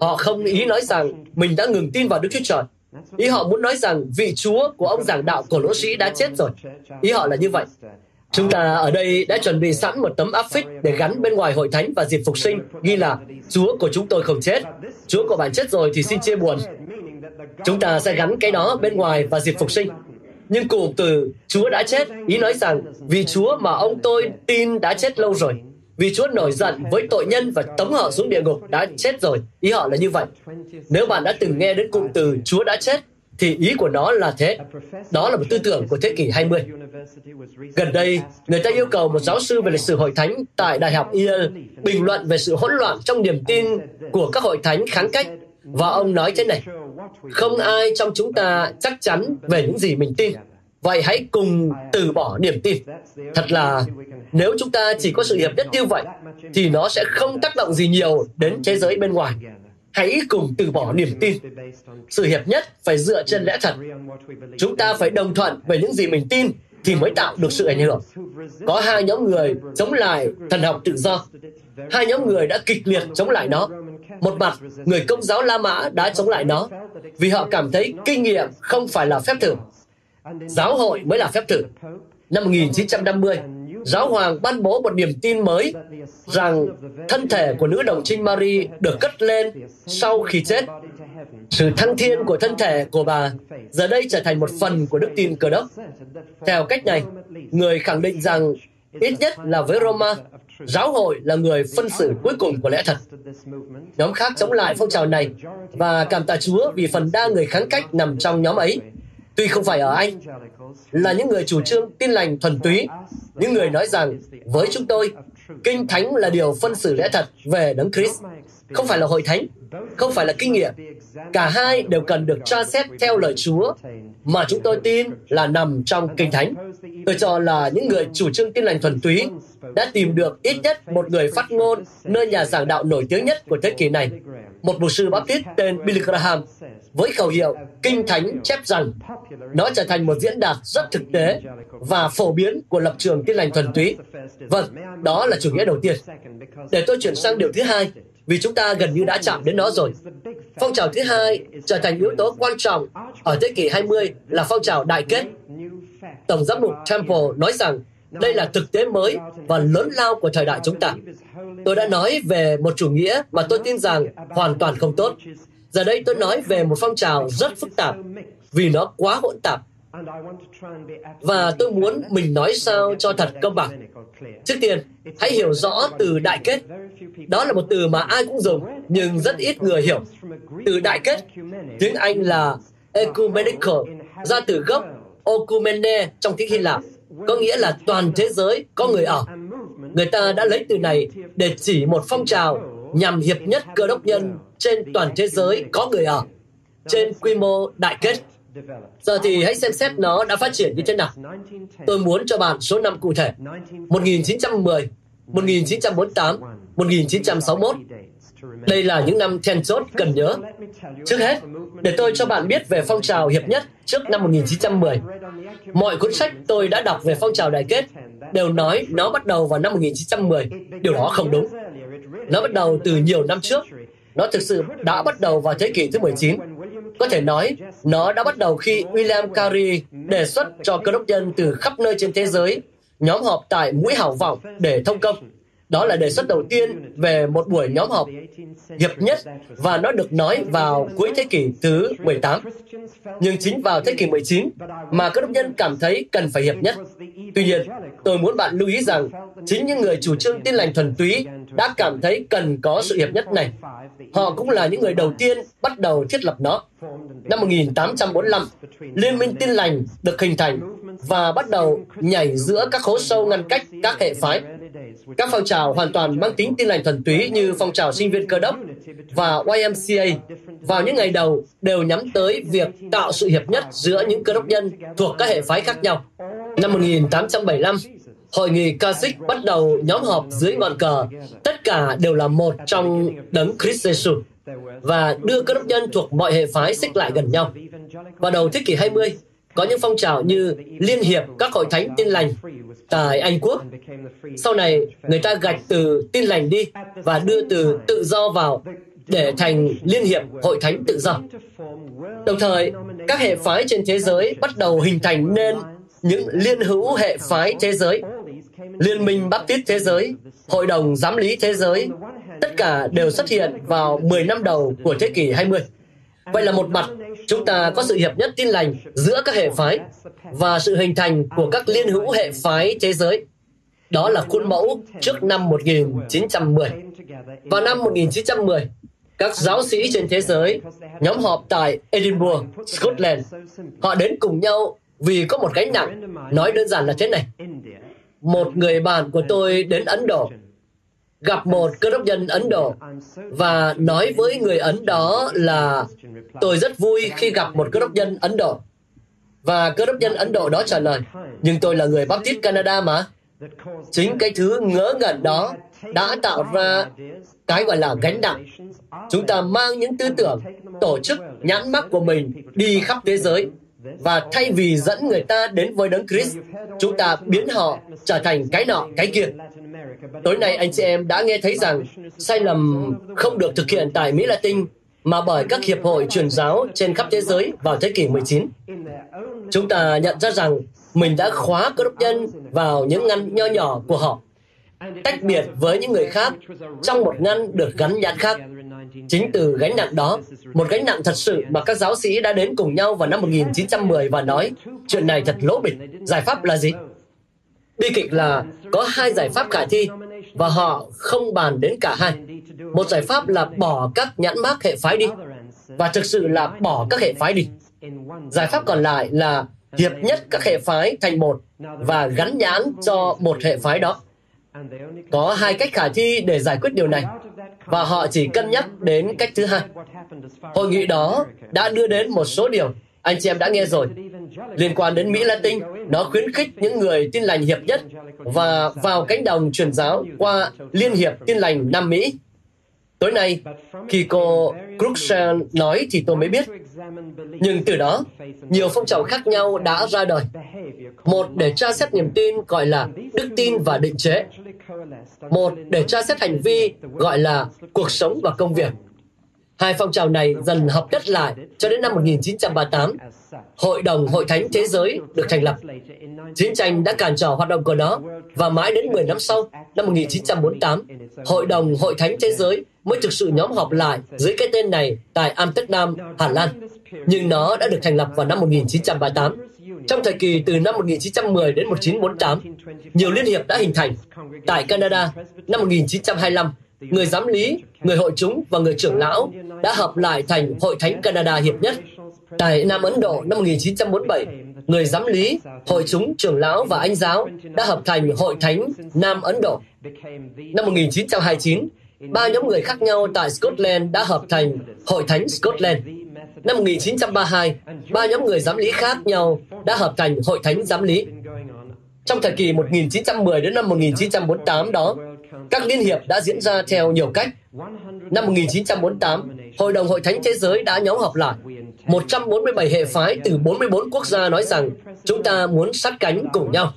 Họ không ý nói rằng mình đã ngừng tin vào Đức Chúa Trời. Ý họ muốn nói rằng vị Chúa của ông giảng đạo cổ lỗ sĩ đã chết rồi. Ý họ là như vậy. Chúng ta ở đây đã chuẩn bị sẵn một tấm áp phích để gắn bên ngoài hội thánh và dịp phục sinh, ghi là Chúa của chúng tôi không chết. Chúa của bạn chết rồi thì xin chia buồn. Chúng ta sẽ gắn cái đó bên ngoài và dịp phục sinh. Nhưng cụm từ Chúa đã chết, ý nói rằng vì Chúa mà ông tôi tin đã chết lâu rồi. Vì Chúa nổi giận với tội nhân và tống họ xuống địa ngục đã chết rồi. Ý họ là như vậy. Nếu bạn đã từng nghe đến cụm từ Chúa đã chết, thì ý của nó là thế. Đó là một tư tưởng của thế kỷ 20. Gần đây, người ta yêu cầu một giáo sư về lịch sử hội thánh tại Đại học Yale bình luận về sự hỗn loạn trong niềm tin của các hội thánh kháng cách. Và ông nói thế này, không ai trong chúng ta chắc chắn về những gì mình tin. Vậy hãy cùng từ bỏ niềm tin. Thật là nếu chúng ta chỉ có sự hiệp nhất như vậy, thì nó sẽ không tác động gì nhiều đến thế giới bên ngoài. Hãy cùng từ bỏ niềm tin. Sự hiệp nhất phải dựa trên lẽ thật. Chúng ta phải đồng thuận về những gì mình tin thì mới tạo được sự ảnh hưởng. Có hai nhóm người chống lại thần học tự do. Hai nhóm người đã kịch liệt chống lại nó. Một mặt, người công giáo La Mã đã chống lại nó. vì họ cảm thấy kinh nghiệm không phải là phép thử. Giáo hội mới là phép thử. Năm 1950, giáo hoàng ban bố một niềm tin mới rằng thân thể của nữ đồng trinh Mary được cất lên sau khi chết. Sự thăng thiên của thân thể của bà giờ đây trở thành một phần của đức tin cơ đốc. Theo cách này, người khẳng định rằng ít nhất là với Roma, giáo hội là người phân xử cuối cùng của lẽ thật. Nhóm khác chống lại phong trào này và cảm tạ Chúa vì phần đa người kháng cách nằm trong nhóm ấy. Tuy không phải ở Anh, là những người chủ trương tin lành thuần túy, những người nói rằng với chúng tôi, kinh thánh là điều phân xử lẽ thật về đấng Christ, không phải là hội thánh, không phải là kinh nghiệm. Cả hai đều cần được tra xét theo lời Chúa mà chúng tôi tin là nằm trong kinh thánh. Tôi cho là những người chủ trương tin lành thuần túy đã tìm được ít nhất một người phát ngôn nơi nhà giảng đạo nổi tiếng nhất của thế kỷ này, một mục sư Baptist tên Billy Graham, với khẩu hiệu Kinh Thánh chép rằng nó trở thành một diễn đạt rất thực tế và phổ biến của lập trường tin lành thuần túy. Vâng, đó là chủ nghĩa đầu tiên. Để tôi chuyển sang điều thứ hai, vì chúng ta gần như đã chạm đến nó rồi. Phong trào thứ hai trở thành yếu tố quan trọng ở thế kỷ 20 là phong trào đại kết. Tổng giám mục Temple nói rằng đây là thực tế mới và lớn lao của thời đại chúng ta. Tôi đã nói về một chủ nghĩa mà tôi tin rằng hoàn toàn không tốt. Giờ đây tôi nói về một phong trào rất phức tạp vì nó quá hỗn tạp. Và tôi muốn mình nói sao cho thật công bằng. Trước tiên, hãy hiểu rõ từ đại kết. Đó là một từ mà ai cũng dùng, nhưng rất ít người hiểu. Từ đại kết, tiếng Anh là ecumenical, ra từ gốc okumene trong tiếng Hy Lạp, có nghĩa là toàn thế giới có người ở. Người ta đã lấy từ này để chỉ một phong trào nhằm hiệp nhất cơ đốc nhân trên toàn thế giới có người ở, trên quy mô đại kết. Giờ thì hãy xem xét nó đã phát triển như thế nào. Tôi muốn cho bạn số năm cụ thể. 1910, 1948, 1961. Đây là những năm then chốt cần nhớ. Trước hết, để tôi cho bạn biết về phong trào hiệp nhất trước năm 1910. Mọi cuốn sách tôi đã đọc về phong trào đại kết đều nói nó bắt đầu vào năm 1910. Điều đó không đúng. Nó bắt đầu từ nhiều năm trước. Nó thực sự đã bắt đầu vào thế kỷ thứ 19. Có thể nói, nó đã bắt đầu khi William Carey đề xuất cho cơ đốc nhân từ khắp nơi trên thế giới nhóm họp tại Mũi Hảo Vọng để thông công. Đó là đề xuất đầu tiên về một buổi nhóm họp hiệp nhất và nó được nói vào cuối thế kỷ thứ 18. Nhưng chính vào thế kỷ 19 mà các đốc nhân cảm thấy cần phải hiệp nhất. Tuy nhiên, tôi muốn bạn lưu ý rằng chính những người chủ trương tin lành thuần túy đã cảm thấy cần có sự hiệp nhất này. Họ cũng là những người đầu tiên bắt đầu thiết lập nó. Năm 1845, Liên minh tin lành được hình thành và bắt đầu nhảy giữa các hố sâu ngăn cách các hệ phái. Các phong trào hoàn toàn mang tính tin lành thuần túy như phong trào sinh viên cơ đốc và YMCA vào những ngày đầu đều nhắm tới việc tạo sự hiệp nhất giữa những cơ đốc nhân thuộc các hệ phái khác nhau. Năm 1875, Hội nghị Kasich bắt đầu nhóm họp dưới ngọn cờ, tất cả đều là một trong đấng Christ Jesus và đưa cơ đốc nhân thuộc mọi hệ phái xích lại gần nhau. Vào đầu thế kỷ 20, có những phong trào như Liên hiệp các hội thánh tin lành tại Anh Quốc. Sau này, người ta gạch từ tin lành đi và đưa từ tự do vào để thành Liên hiệp Hội Thánh Tự Do. Đồng thời, các hệ phái trên thế giới bắt đầu hình thành nên những liên hữu hệ phái thế giới, Liên minh Baptist thế giới, Hội đồng Giám lý thế giới, tất cả đều xuất hiện vào 10 năm đầu của thế kỷ 20. Vậy là một mặt, chúng ta có sự hiệp nhất tin lành giữa các hệ phái và sự hình thành của các liên hữu hệ phái thế giới. Đó là khuôn mẫu trước năm 1910. Vào năm 1910, các giáo sĩ trên thế giới nhóm họp tại Edinburgh, Scotland. Họ đến cùng nhau vì có một gánh nặng. Nói đơn giản là thế này. Một người bạn của tôi đến Ấn Độ, gặp một cơ đốc nhân Ấn Độ và nói với người Ấn đó là tôi rất vui khi gặp một cơ đốc nhân Ấn Độ. Và cơ đốc nhân Ấn Độ đó trả lời, nhưng tôi là người Baptist Canada mà. Chính cái thứ ngớ ngẩn đó đã tạo ra cái gọi là gánh nặng. Chúng ta mang những tư tưởng, tổ chức, nhãn mắc của mình đi khắp thế giới và thay vì dẫn người ta đến với đấng Christ, chúng ta biến họ trở thành cái nọ, cái kia. Tối nay anh chị em đã nghe thấy rằng sai lầm không được thực hiện tại Mỹ Latin mà bởi các hiệp hội truyền giáo trên khắp thế giới vào thế kỷ 19. Chúng ta nhận ra rằng mình đã khóa cơ đốc nhân vào những ngăn nho nhỏ của họ, tách biệt với những người khác trong một ngăn được gắn nhãn khác. Chính từ gánh nặng đó, một gánh nặng thật sự mà các giáo sĩ đã đến cùng nhau vào năm 1910 và nói, chuyện này thật lỗ bịch, giải pháp là gì? Bi kịch là có hai giải pháp khả thi và họ không bàn đến cả hai. Một giải pháp là bỏ các nhãn mác hệ phái đi và thực sự là bỏ các hệ phái đi. Giải pháp còn lại là hiệp nhất các hệ phái thành một và gắn nhãn cho một hệ phái đó. Có hai cách khả thi để giải quyết điều này và họ chỉ cân nhắc đến cách thứ hai. Hội nghị đó đã đưa đến một số điều anh chị em đã nghe rồi. Liên quan đến Mỹ Latin, nó khuyến khích những người tin lành hiệp nhất và vào cánh đồng truyền giáo qua Liên hiệp tin lành Nam Mỹ. Tối nay, khi cô Cruikshank nói thì tôi mới biết. Nhưng từ đó, nhiều phong trào khác nhau đã ra đời. Một để tra xét niềm tin gọi là đức tin và định chế. Một để tra xét hành vi gọi là cuộc sống và công việc. Hai phong trào này dần hợp nhất lại cho đến năm 1938. Hội đồng Hội Thánh Thế Giới được thành lập. Chiến tranh đã cản trở hoạt động của nó và mãi đến 10 năm sau, năm 1948, Hội đồng Hội Thánh Thế Giới mới thực sự nhóm họp lại dưới cái tên này tại Amsterdam, Hà Lan. Nhưng nó đã được thành lập vào năm 1938. Trong thời kỳ từ năm 1910 đến 1948, nhiều liên hiệp đã hình thành. Tại Canada, năm 1925, người giám lý, người hội chúng và người trưởng lão đã hợp lại thành Hội Thánh Canada Hiệp Nhất. Tại Nam Ấn Độ năm 1947, người giám lý, hội chúng, trưởng lão và anh giáo đã hợp thành Hội Thánh Nam Ấn Độ. Năm 1929, ba nhóm người khác nhau tại Scotland đã hợp thành Hội Thánh Scotland. Năm 1932, ba nhóm người giám lý khác nhau đã hợp thành Hội Thánh Giám lý. Trong thời kỳ 1910 đến năm 1948 đó, các liên hiệp đã diễn ra theo nhiều cách. Năm 1948, Hội đồng Hội Thánh Thế Giới đã nhóm họp lại. 147 hệ phái từ 44 quốc gia nói rằng chúng ta muốn sát cánh cùng nhau.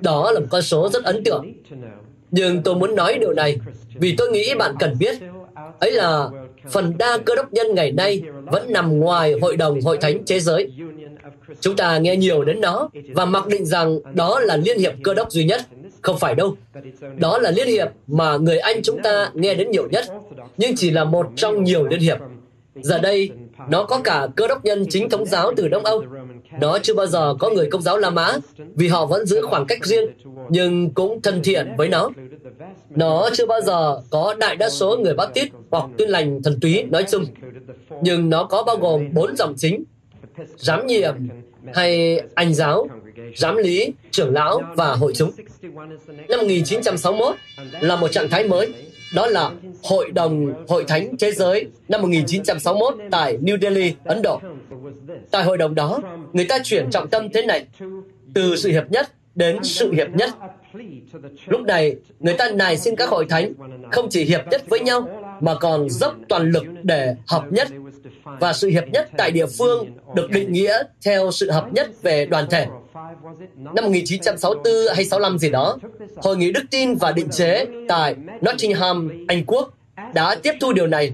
Đó là một con số rất ấn tượng. Nhưng tôi muốn nói điều này vì tôi nghĩ bạn cần biết. Ấy là phần đa cơ đốc nhân ngày nay vẫn nằm ngoài Hội đồng Hội Thánh Thế Giới. Chúng ta nghe nhiều đến nó và mặc định rằng đó là liên hiệp cơ đốc duy nhất. Không phải đâu. Đó là liên hiệp mà người Anh chúng ta nghe đến nhiều nhất, nhưng chỉ là một trong nhiều liên hiệp. Giờ đây, nó có cả cơ đốc nhân chính thống giáo từ Đông Âu. Nó chưa bao giờ có người công giáo La Mã, vì họ vẫn giữ khoảng cách riêng, nhưng cũng thân thiện với nó. Nó chưa bao giờ có đại đa số người Baptist hoặc tuyên lành thần túy nói chung, nhưng nó có bao gồm bốn dòng chính, giám nhiệm hay anh giáo, giám lý, trưởng lão và hội chúng. Năm 1961 là một trạng thái mới, đó là Hội đồng Hội Thánh Thế Giới năm 1961 tại New Delhi, Ấn Độ. Tại hội đồng đó, người ta chuyển trọng tâm thế này, từ sự hiệp nhất đến sự hiệp nhất. Lúc này, người ta nài xin các hội thánh không chỉ hiệp nhất với nhau, mà còn dốc toàn lực để hợp nhất và sự hiệp nhất tại địa phương được định nghĩa theo sự hợp nhất về đoàn thể. Năm 1964 hay 65 gì đó, Hội nghị Đức tin và định chế tại Nottingham, Anh Quốc đã tiếp thu điều này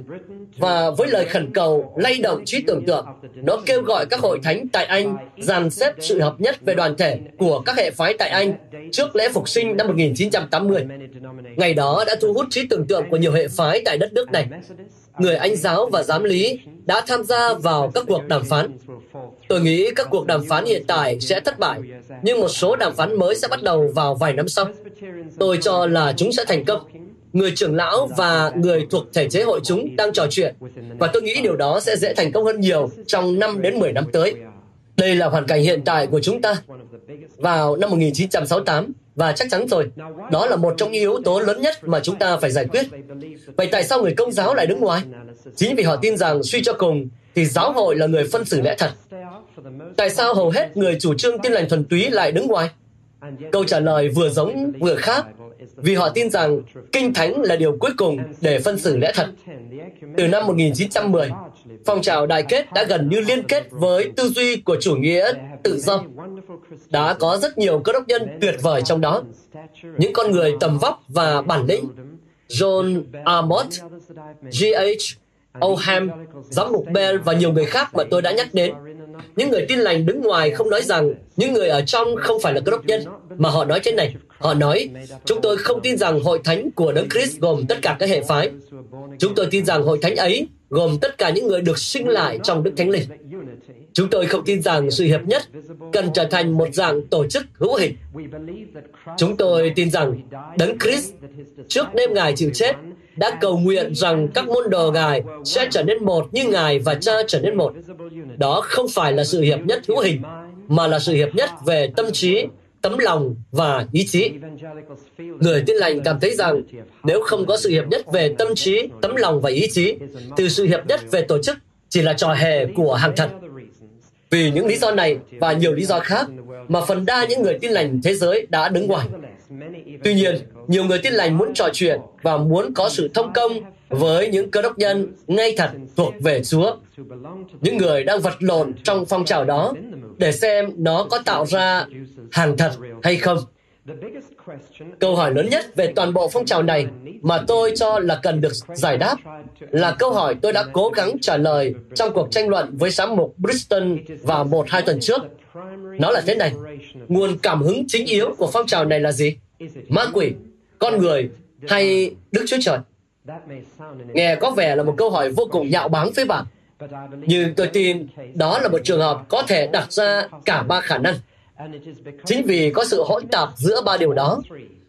và với lời khẩn cầu lay động trí tưởng tượng, nó kêu gọi các hội thánh tại Anh dàn xếp sự hợp nhất về đoàn thể của các hệ phái tại Anh trước lễ phục sinh năm 1980. Ngày đó đã thu hút trí tưởng tượng của nhiều hệ phái tại đất nước này. Người Anh giáo và giám lý đã tham gia vào các cuộc đàm phán. Tôi nghĩ các cuộc đàm phán hiện tại sẽ thất bại, nhưng một số đàm phán mới sẽ bắt đầu vào vài năm sau. Tôi cho là chúng sẽ thành công người trưởng lão và người thuộc thể chế hội chúng đang trò chuyện và tôi nghĩ điều đó sẽ dễ thành công hơn nhiều trong 5 đến 10 năm tới. Đây là hoàn cảnh hiện tại của chúng ta vào năm 1968 và chắc chắn rồi, đó là một trong những yếu tố lớn nhất mà chúng ta phải giải quyết. Vậy tại sao người công giáo lại đứng ngoài? Chính vì họ tin rằng suy cho cùng thì giáo hội là người phân xử lẽ thật. Tại sao hầu hết người chủ trương tin lành thuần túy lại đứng ngoài? Câu trả lời vừa giống vừa khác vì họ tin rằng Kinh Thánh là điều cuối cùng để phân xử lẽ thật. Từ năm 1910, phong trào đại kết đã gần như liên kết với tư duy của chủ nghĩa tự do. Đã có rất nhiều cơ đốc nhân tuyệt vời trong đó. Những con người tầm vóc và bản lĩnh. John Amott, G.H. O'Ham, giám mục Bell và nhiều người khác mà tôi đã nhắc đến. Những người tin lành đứng ngoài không nói rằng những người ở trong không phải là cơ đốc nhân, mà họ nói thế này. Họ nói, chúng tôi không tin rằng hội thánh của Đấng Christ gồm tất cả các hệ phái. Chúng tôi tin rằng hội thánh ấy gồm tất cả những người được sinh lại trong Đức Thánh Linh. Chúng tôi không tin rằng sự hiệp nhất cần trở thành một dạng tổ chức hữu hình. Chúng tôi tin rằng Đấng Christ trước đêm Ngài chịu chết đã cầu nguyện rằng các môn đồ Ngài sẽ trở nên một như Ngài và Cha trở nên một. Đó không phải là sự hiệp nhất hữu hình, mà là sự hiệp nhất về tâm trí, tấm lòng và ý chí. Người tin lành cảm thấy rằng nếu không có sự hiệp nhất về tâm trí, tấm lòng và ý chí, thì sự hiệp nhất về tổ chức chỉ là trò hề của hàng thật. Vì những lý do này và nhiều lý do khác mà phần đa những người tin lành thế giới đã đứng ngoài. Tuy nhiên, nhiều người tin lành muốn trò chuyện và muốn có sự thông công với những cơ đốc nhân ngay thật thuộc về Chúa. Những người đang vật lộn trong phong trào đó để xem nó có tạo ra hàng thật hay không. Câu hỏi lớn nhất về toàn bộ phong trào này mà tôi cho là cần được giải đáp là câu hỏi tôi đã cố gắng trả lời trong cuộc tranh luận với giám mục Bristol vào một hai tuần trước. Nó là thế này. Nguồn cảm hứng chính yếu của phong trào này là gì? Ma quỷ, con người hay Đức Chúa Trời? Nghe có vẻ là một câu hỏi vô cùng nhạo báng với bạn. Nhưng tôi tin đó là một trường hợp có thể đặt ra cả ba khả năng. Chính vì có sự hỗn tạp giữa ba điều đó,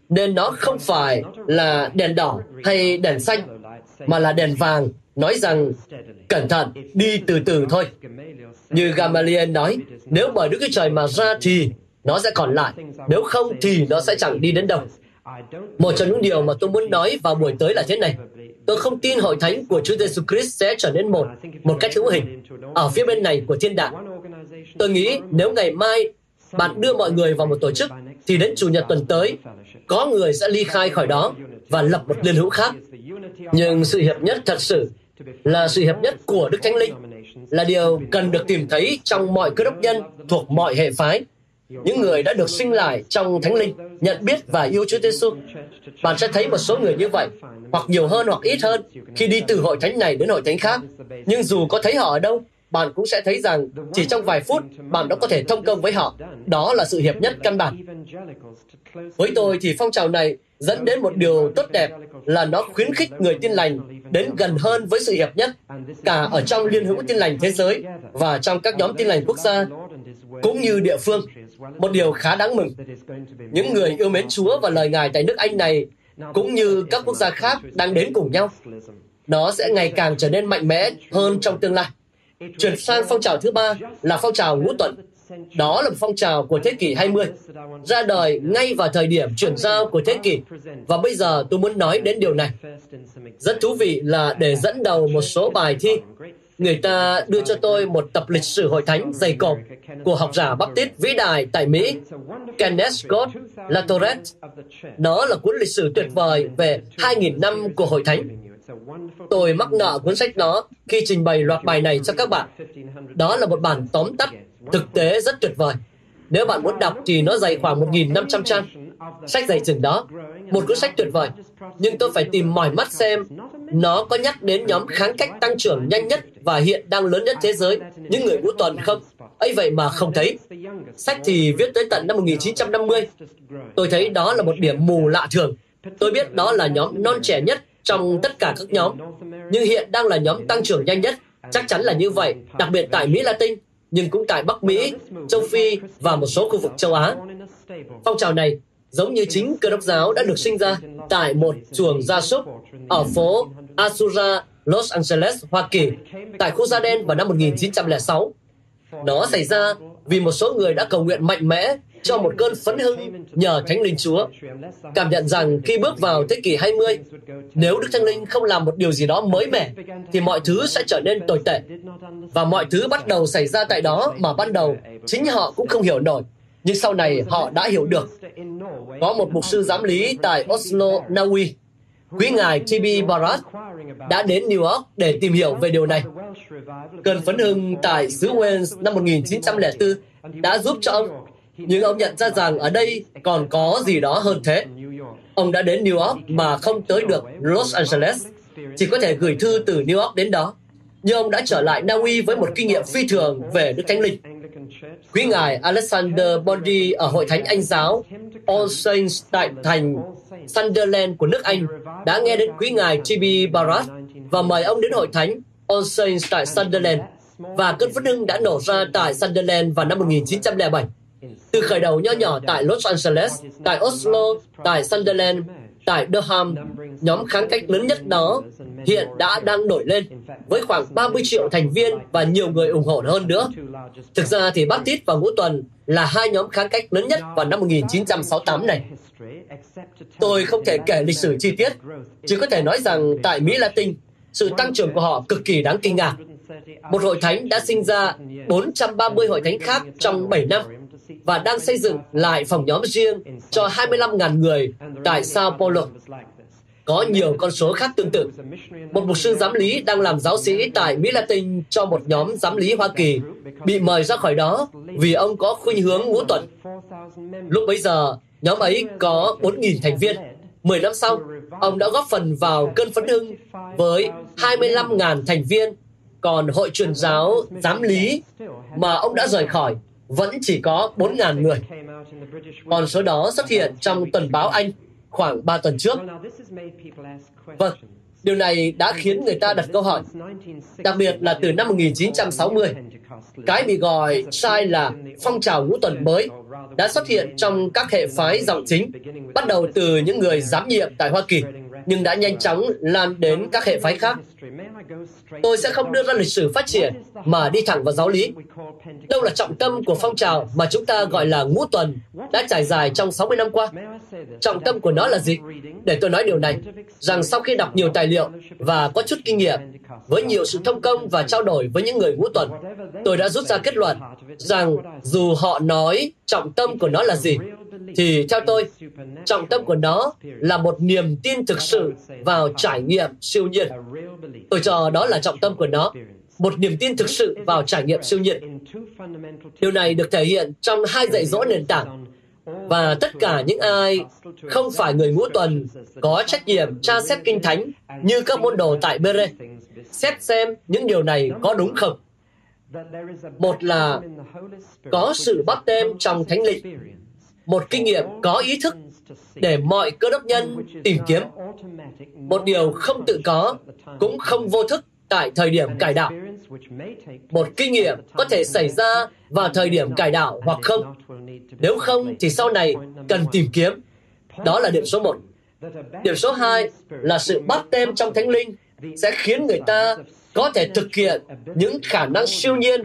nên nó không phải là đèn đỏ hay đèn xanh, mà là đèn vàng nói rằng cẩn thận, đi từ từ thôi. Như Gamaliel nói, nếu bởi Đức Chúa Trời mà ra thì nó sẽ còn lại, nếu không thì nó sẽ chẳng đi đến đâu. Một trong những điều mà tôi muốn nói vào buổi tới là thế này. Tôi không tin hội thánh của Chúa Giêsu Christ sẽ trở nên một, một cách hữu hình, ở phía bên này của thiên đàng. Tôi nghĩ nếu ngày mai bạn đưa mọi người vào một tổ chức, thì đến Chủ nhật tuần tới, có người sẽ ly khai khỏi đó và lập một liên hữu khác. Nhưng sự hiệp nhất thật sự là sự hiệp nhất của Đức Thánh Linh, là điều cần được tìm thấy trong mọi cơ đốc nhân thuộc mọi hệ phái, những người đã được sinh lại trong Thánh Linh, nhận biết và yêu Chúa Giêsu. Bạn sẽ thấy một số người như vậy, hoặc nhiều hơn hoặc ít hơn, khi đi từ hội thánh này đến hội thánh khác. Nhưng dù có thấy họ ở đâu, bạn cũng sẽ thấy rằng chỉ trong vài phút bạn đã có thể thông công với họ. Đó là sự hiệp nhất căn bản. Với tôi thì phong trào này dẫn đến một điều tốt đẹp là nó khuyến khích người tin lành đến gần hơn với sự hiệp nhất, cả ở trong Liên hữu tin lành thế giới và trong các nhóm tin lành quốc gia, cũng như địa phương. Một điều khá đáng mừng. Những người yêu mến Chúa và lời Ngài tại nước Anh này, cũng như các quốc gia khác đang đến cùng nhau. Nó sẽ ngày càng trở nên mạnh mẽ hơn trong tương lai. Chuyển sang phong trào thứ ba là phong trào ngũ tuần. Đó là một phong trào của thế kỷ 20, ra đời ngay vào thời điểm chuyển giao của thế kỷ. Và bây giờ tôi muốn nói đến điều này. Rất thú vị là để dẫn đầu một số bài thi, người ta đưa cho tôi một tập lịch sử hội thánh dày cộp của học giả Baptist vĩ đại tại Mỹ, Kenneth Scott Latourette. Đó là cuốn lịch sử tuyệt vời về 2.000 năm của hội thánh Tôi mắc nợ cuốn sách đó khi trình bày loạt bài này cho các bạn. Đó là một bản tóm tắt, thực tế rất tuyệt vời. Nếu bạn muốn đọc thì nó dày khoảng 1.500 trang. Sách dày chừng đó. Một cuốn sách tuyệt vời. Nhưng tôi phải tìm mỏi mắt xem nó có nhắc đến nhóm kháng cách tăng trưởng nhanh nhất và hiện đang lớn nhất thế giới, những người ngũ tuần không? ấy vậy mà không thấy. Sách thì viết tới tận năm 1950. Tôi thấy đó là một điểm mù lạ thường. Tôi biết đó là nhóm non trẻ nhất trong tất cả các nhóm, nhưng hiện đang là nhóm tăng trưởng nhanh nhất. Chắc chắn là như vậy, đặc biệt tại Mỹ Latin, nhưng cũng tại Bắc Mỹ, châu Phi và một số khu vực châu Á. Phong trào này giống như chính cơ đốc giáo đã được sinh ra tại một chuồng gia súc ở phố Asura, Los Angeles, Hoa Kỳ, tại khu da đen vào năm 1906. Nó xảy ra vì một số người đã cầu nguyện mạnh mẽ cho một cơn phấn hưng nhờ Thánh Linh Chúa. Cảm nhận rằng khi bước vào thế kỷ 20, nếu Đức Thánh Linh không làm một điều gì đó mới mẻ, thì mọi thứ sẽ trở nên tồi tệ. Và mọi thứ bắt đầu xảy ra tại đó mà ban đầu chính họ cũng không hiểu nổi. Nhưng sau này họ đã hiểu được. Có một mục sư giám lý tại Oslo, Na Uy, quý ngài T.B. Barat, đã đến New York để tìm hiểu về điều này. Cơn phấn hưng tại xứ Wales năm 1904 đã giúp cho ông nhưng ông nhận ra rằng ở đây còn có gì đó hơn thế. Ông đã đến New York mà không tới được Los Angeles. chỉ có thể gửi thư từ New York đến đó. Nhưng ông đã trở lại Na Uy với một kinh nghiệm phi thường về Đức Thánh Linh. Quý ngài Alexander Bondi ở Hội Thánh Anh Giáo All Saints tại thành Sunderland của nước Anh đã nghe đến quý ngài T.B. Barrett và mời ông đến Hội Thánh All Saints tại Sunderland và cơn phấn hưng đã nổ ra tại Sunderland vào năm 1907. Từ khởi đầu nho nhỏ tại Los Angeles, tại Oslo, tại Sunderland, tại Durham, nhóm kháng cách lớn nhất đó hiện đã đang nổi lên với khoảng 30 triệu thành viên và nhiều người ủng hộ hơn nữa. Thực ra thì Baptist và Ngũ Tuần là hai nhóm kháng cách lớn nhất vào năm 1968 này. Tôi không thể kể lịch sử chi tiết, chỉ có thể nói rằng tại Mỹ Latin, sự tăng trưởng của họ cực kỳ đáng kinh ngạc. Một hội thánh đã sinh ra 430 hội thánh khác trong 7 năm và đang xây dựng lại phòng nhóm riêng cho 25.000 người tại Sao Paulo. Có nhiều con số khác tương tự. Một mục sư giám lý đang làm giáo sĩ tại Mỹ Latin cho một nhóm giám lý Hoa Kỳ bị mời ra khỏi đó vì ông có khuynh hướng ngũ tuần. Lúc bấy giờ, nhóm ấy có 4.000 thành viên. 10 năm sau, ông đã góp phần vào cơn phấn hưng với 25.000 thành viên, còn hội truyền giáo giám lý mà ông đã rời khỏi vẫn chỉ có 4.000 người. Còn số đó xuất hiện trong tuần báo Anh khoảng 3 tuần trước. Vâng, điều này đã khiến người ta đặt câu hỏi, đặc biệt là từ năm 1960. Cái bị gọi sai là phong trào ngũ tuần mới đã xuất hiện trong các hệ phái dòng chính, bắt đầu từ những người giám nhiệm tại Hoa Kỳ, nhưng đã nhanh chóng lan đến các hệ phái khác. Tôi sẽ không đưa ra lịch sử phát triển mà đi thẳng vào giáo lý. Đâu là trọng tâm của phong trào mà chúng ta gọi là ngũ tuần đã trải dài trong 60 năm qua? Trọng tâm của nó là gì? Để tôi nói điều này, rằng sau khi đọc nhiều tài liệu và có chút kinh nghiệm, với nhiều sự thông công và trao đổi với những người ngũ tuần, tôi đã rút ra kết luận rằng dù họ nói trọng tâm của nó là gì, thì theo tôi, trọng tâm của nó là một niềm tin thực sự vào trải nghiệm siêu nhiên. Tôi cho đó là trọng tâm của nó, một niềm tin thực sự vào trải nghiệm siêu nhiên. Điều này được thể hiện trong hai dạy dỗ nền tảng và tất cả những ai không phải người ngũ tuần có trách nhiệm tra xét kinh thánh như các môn đồ tại Bere, xét xem những điều này có đúng không. Một là có sự bắt tem trong thánh lịch một kinh nghiệm có ý thức để mọi cơ đốc nhân tìm kiếm. Một điều không tự có, cũng không vô thức tại thời điểm cải đạo. Một kinh nghiệm có thể xảy ra vào thời điểm cải đạo hoặc không. Nếu không thì sau này cần tìm kiếm. Đó là điểm số một. Điểm số hai là sự bắt tem trong thánh linh sẽ khiến người ta có thể thực hiện những khả năng siêu nhiên,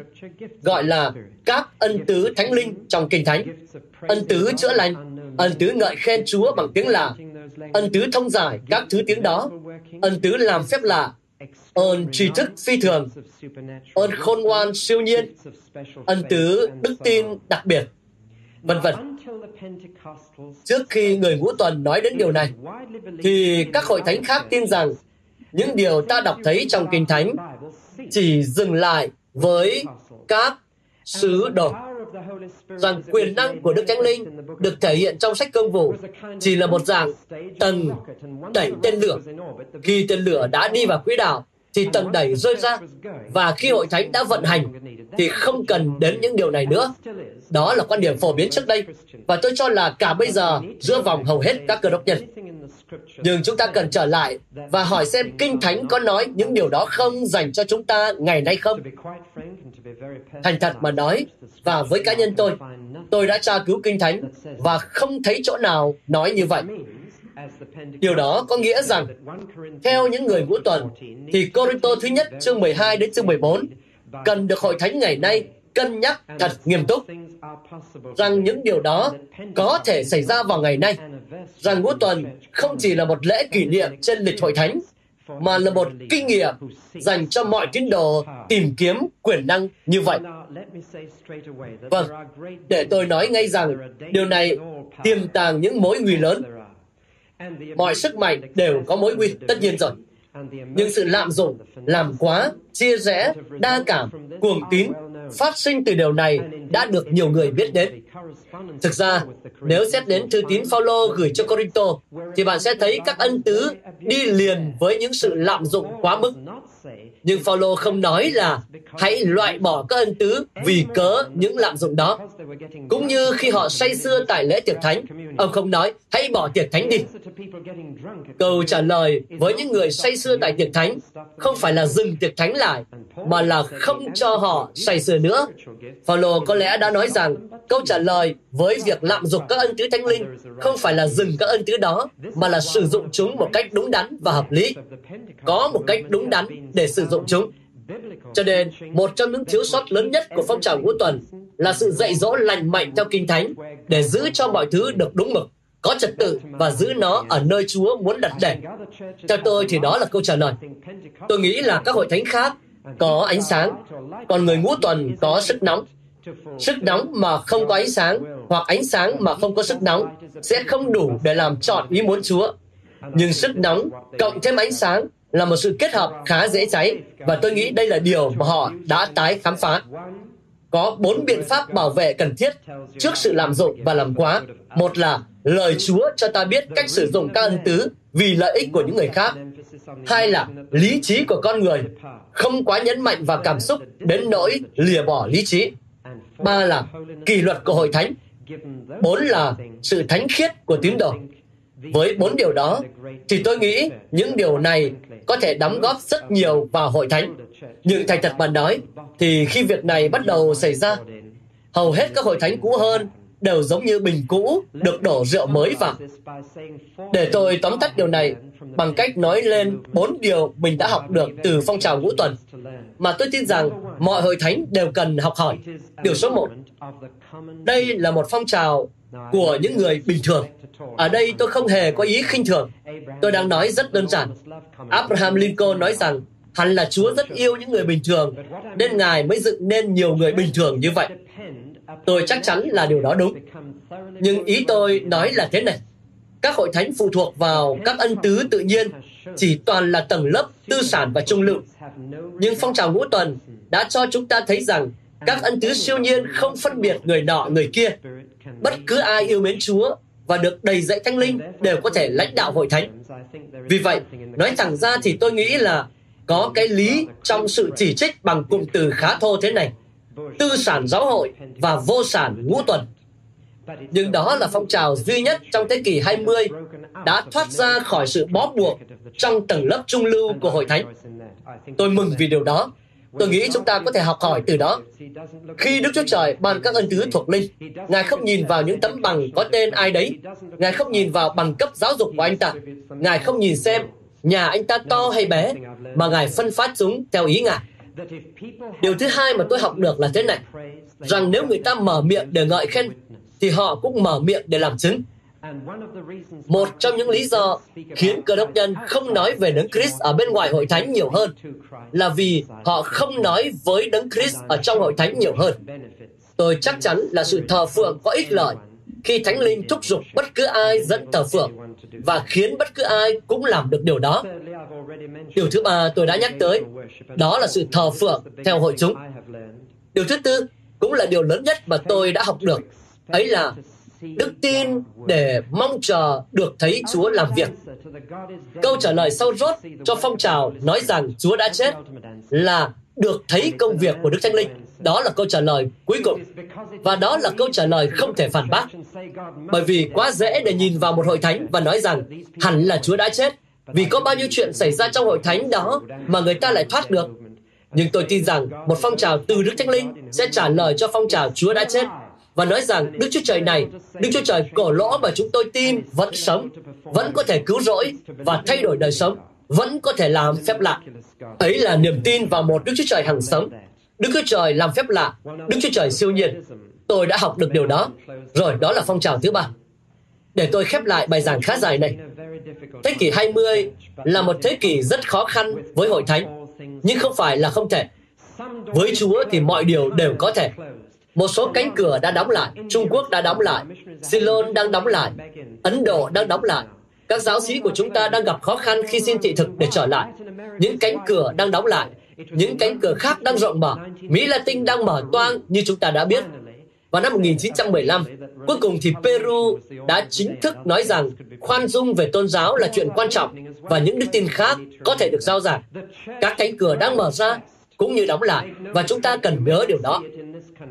gọi là các ân tứ thánh linh trong kinh thánh. Ân tứ chữa lành, ân tứ ngợi khen chúa bằng tiếng lạ ân tứ thông giải các thứ tiếng đó. Ân tứ làm phép lạ, ơn tri thức phi thường, ơn khôn ngoan siêu nhiên, ân tứ đức tin đặc biệt, vân vân. Trước khi người ngũ tuần nói đến điều này, thì các hội thánh khác tin rằng những điều ta đọc thấy trong kinh thánh chỉ dừng lại với các sứ đồ rằng quyền năng của Đức Thánh Linh được thể hiện trong sách công vụ chỉ là một dạng tầng đẩy tên lửa. Khi tên lửa đã đi vào quỹ đạo, thì tầng đẩy rơi ra và khi hội thánh đã vận hành thì không cần đến những điều này nữa. Đó là quan điểm phổ biến trước đây và tôi cho là cả bây giờ giữa vòng hầu hết các cơ đốc nhân. Nhưng chúng ta cần trở lại và hỏi xem Kinh Thánh có nói những điều đó không dành cho chúng ta ngày nay không? Thành thật mà nói, và với cá nhân tôi, tôi đã tra cứu Kinh Thánh và không thấy chỗ nào nói như vậy. Điều đó có nghĩa rằng, theo những người ngũ tuần, thì Corinto thứ nhất chương 12 đến chương 14 cần được hội thánh ngày nay cân nhắc thật nghiêm túc rằng những điều đó có thể xảy ra vào ngày nay, rằng ngũ tuần không chỉ là một lễ kỷ niệm trên lịch hội thánh, mà là một kinh nghiệm dành cho mọi tín đồ tìm kiếm quyền năng như vậy. Vâng, để tôi nói ngay rằng điều này tiềm tàng những mối nguy lớn. Mọi sức mạnh đều có mối nguy, tất nhiên rồi. Nhưng sự lạm dụng, làm quá, chia rẽ, đa cảm, cuồng tín phát sinh từ điều này đã được nhiều người biết đến. Thực ra, nếu xét đến thư tín Phaolô gửi cho Corinto, thì bạn sẽ thấy các ân tứ đi liền với những sự lạm dụng quá mức. Nhưng Phaolô không nói là hãy loại bỏ các ân tứ vì cớ những lạm dụng đó. Cũng như khi họ say sưa tại lễ tiệc thánh, ông không nói hãy bỏ tiệc thánh đi. Câu trả lời với những người say sưa tại tiệc thánh không phải là dừng tiệc thánh lại, mà là không cho họ say sưa nữa. Phaolô có lẽ đã nói rằng câu trả lời với việc lạm dụng các ân tứ thánh linh không phải là dừng các ân tứ đó, mà là sử dụng chúng một cách đúng đắn và hợp lý. Có một cách đúng đắn để sử dụng chúng. Cho nên, một trong những thiếu sót lớn nhất của phong trào ngũ tuần là sự dạy dỗ lành mạnh theo Kinh Thánh để giữ cho mọi thứ được đúng mực, có trật tự và giữ nó ở nơi Chúa muốn đặt để. Theo tôi thì đó là câu trả lời. Tôi nghĩ là các hội thánh khác có ánh sáng, còn người ngũ tuần có sức nóng. Sức nóng mà không có ánh sáng, hoặc ánh sáng mà không có sức nóng, sẽ không đủ để làm chọn ý muốn Chúa. Nhưng sức nóng cộng thêm ánh sáng là một sự kết hợp khá dễ cháy và tôi nghĩ đây là điều mà họ đã tái khám phá. Có bốn biện pháp bảo vệ cần thiết trước sự lạm dụng và làm quá. Một là lời Chúa cho ta biết cách sử dụng các ân tứ vì lợi ích của những người khác. Hai là lý trí của con người, không quá nhấn mạnh vào cảm xúc đến nỗi lìa bỏ lý trí. Ba là kỷ luật của hội thánh. Bốn là sự thánh khiết của tín đồ. Với bốn điều đó, thì tôi nghĩ những điều này có thể đóng góp rất nhiều vào hội thánh. Nhưng thành thật mà nói, thì khi việc này bắt đầu xảy ra, hầu hết các hội thánh cũ hơn đều giống như bình cũ được đổ rượu mới vào. Để tôi tóm tắt điều này bằng cách nói lên bốn điều mình đã học được từ phong trào ngũ tuần, mà tôi tin rằng mọi hội thánh đều cần học hỏi. Điều số một, đây là một phong trào của những người bình thường. Ở đây tôi không hề có ý khinh thường. Tôi đang nói rất đơn giản. Abraham Lincoln nói rằng hẳn là Chúa rất yêu những người bình thường, nên Ngài mới dựng nên nhiều người bình thường như vậy. Tôi chắc chắn là điều đó đúng. Nhưng ý tôi nói là thế này. Các hội thánh phụ thuộc vào các ân tứ tự nhiên chỉ toàn là tầng lớp tư sản và trung lưu. Nhưng phong trào ngũ tuần đã cho chúng ta thấy rằng các ân tứ siêu nhiên không phân biệt người nọ người kia. Bất cứ ai yêu mến Chúa và được đầy dạy thánh linh đều có thể lãnh đạo hội thánh. Vì vậy, nói thẳng ra thì tôi nghĩ là có cái lý trong sự chỉ trích bằng cụm từ khá thô thế này. Tư sản giáo hội và vô sản ngũ tuần. Nhưng đó là phong trào duy nhất trong thế kỷ 20 đã thoát ra khỏi sự bó buộc trong tầng lớp trung lưu của hội thánh. Tôi mừng vì điều đó Tôi nghĩ chúng ta có thể học hỏi từ đó. Khi Đức Chúa Trời ban các ân tứ thuộc linh, Ngài không nhìn vào những tấm bằng có tên ai đấy. Ngài không nhìn vào bằng cấp giáo dục của anh ta. Ngài không nhìn xem nhà anh ta to hay bé, mà Ngài phân phát chúng theo ý Ngài. Điều thứ hai mà tôi học được là thế này, rằng nếu người ta mở miệng để ngợi khen, thì họ cũng mở miệng để làm chứng. Một trong những lý do khiến cơ đốc nhân không nói về Đấng Christ ở bên ngoài hội thánh nhiều hơn là vì họ không nói với Đấng Christ ở trong hội thánh nhiều hơn. Tôi chắc chắn là sự thờ phượng có ích lợi khi Thánh Linh thúc giục bất cứ ai dẫn thờ phượng và khiến bất cứ ai cũng làm được điều đó. Điều thứ ba tôi đã nhắc tới, đó là sự thờ phượng theo hội chúng. Điều thứ tư cũng là điều lớn nhất mà tôi đã học được, ấy là đức tin để mong chờ được thấy Chúa làm việc. Câu trả lời sau rốt cho phong trào nói rằng Chúa đã chết là được thấy công việc của Đức Thánh Linh. Đó là câu trả lời cuối cùng. Và đó là câu trả lời không thể phản bác. Bởi vì quá dễ để nhìn vào một hội thánh và nói rằng hẳn là Chúa đã chết. Vì có bao nhiêu chuyện xảy ra trong hội thánh đó mà người ta lại thoát được. Nhưng tôi tin rằng một phong trào từ Đức Thánh Linh sẽ trả lời cho phong trào Chúa đã chết và nói rằng Đức Chúa Trời này, Đức Chúa Trời cổ lỗ mà chúng tôi tin vẫn sống, vẫn có thể cứu rỗi và thay đổi đời sống, vẫn có thể làm phép lạ. Ấy là niềm tin vào một Đức Chúa Trời hằng sống. Đức Chúa Trời làm phép lạ, Đức Chúa Trời siêu nhiên. Tôi đã học được điều đó. Rồi, đó là phong trào thứ ba. Để tôi khép lại bài giảng khá dài này. Thế kỷ 20 là một thế kỷ rất khó khăn với hội thánh, nhưng không phải là không thể. Với Chúa thì mọi điều đều có thể. Một số cánh cửa đã đóng lại, Trung Quốc đã đóng lại, Ceylon đang đóng lại, Ấn Độ đang đóng lại. Các giáo sĩ của chúng ta đang gặp khó khăn khi xin thị thực để trở lại. Những cánh cửa đang đóng lại, những cánh cửa khác đang rộng mở. Mỹ Latin đang mở toang như chúng ta đã biết. Vào năm 1915, cuối cùng thì Peru đã chính thức nói rằng khoan dung về tôn giáo là chuyện quan trọng và những đức tin khác có thể được giao giảng. Các cánh cửa đang mở ra cũng như đóng lại và chúng ta cần nhớ điều đó.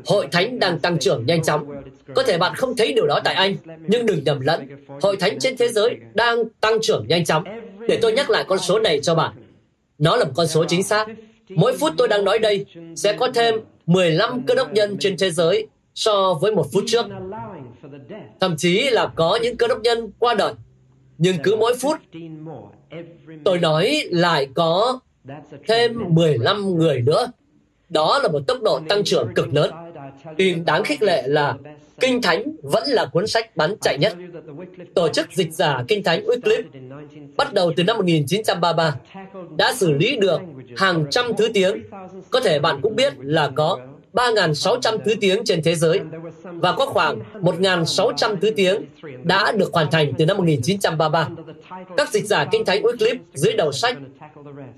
Hội thánh đang tăng trưởng nhanh chóng. Có thể bạn không thấy điều đó tại Anh, nhưng đừng nhầm lẫn. Hội thánh trên thế giới đang tăng trưởng nhanh chóng. Để tôi nhắc lại con số này cho bạn. Nó là một con số chính xác. Mỗi phút tôi đang nói đây, sẽ có thêm 15 cơ đốc nhân trên thế giới so với một phút trước. Thậm chí là có những cơ đốc nhân qua đời. Nhưng cứ mỗi phút, tôi nói lại có thêm 15 người nữa. Đó là một tốc độ tăng trưởng cực lớn. Tin đáng khích lệ là Kinh Thánh vẫn là cuốn sách bán chạy nhất. Tổ chức dịch giả Kinh Thánh Wycliffe bắt đầu từ năm 1933 đã xử lý được hàng trăm thứ tiếng. Có thể bạn cũng biết là có 3.600 thứ tiếng trên thế giới và có khoảng 1.600 thứ tiếng đã được hoàn thành từ năm 1933. Các dịch giả Kinh Thánh Wycliffe dưới đầu sách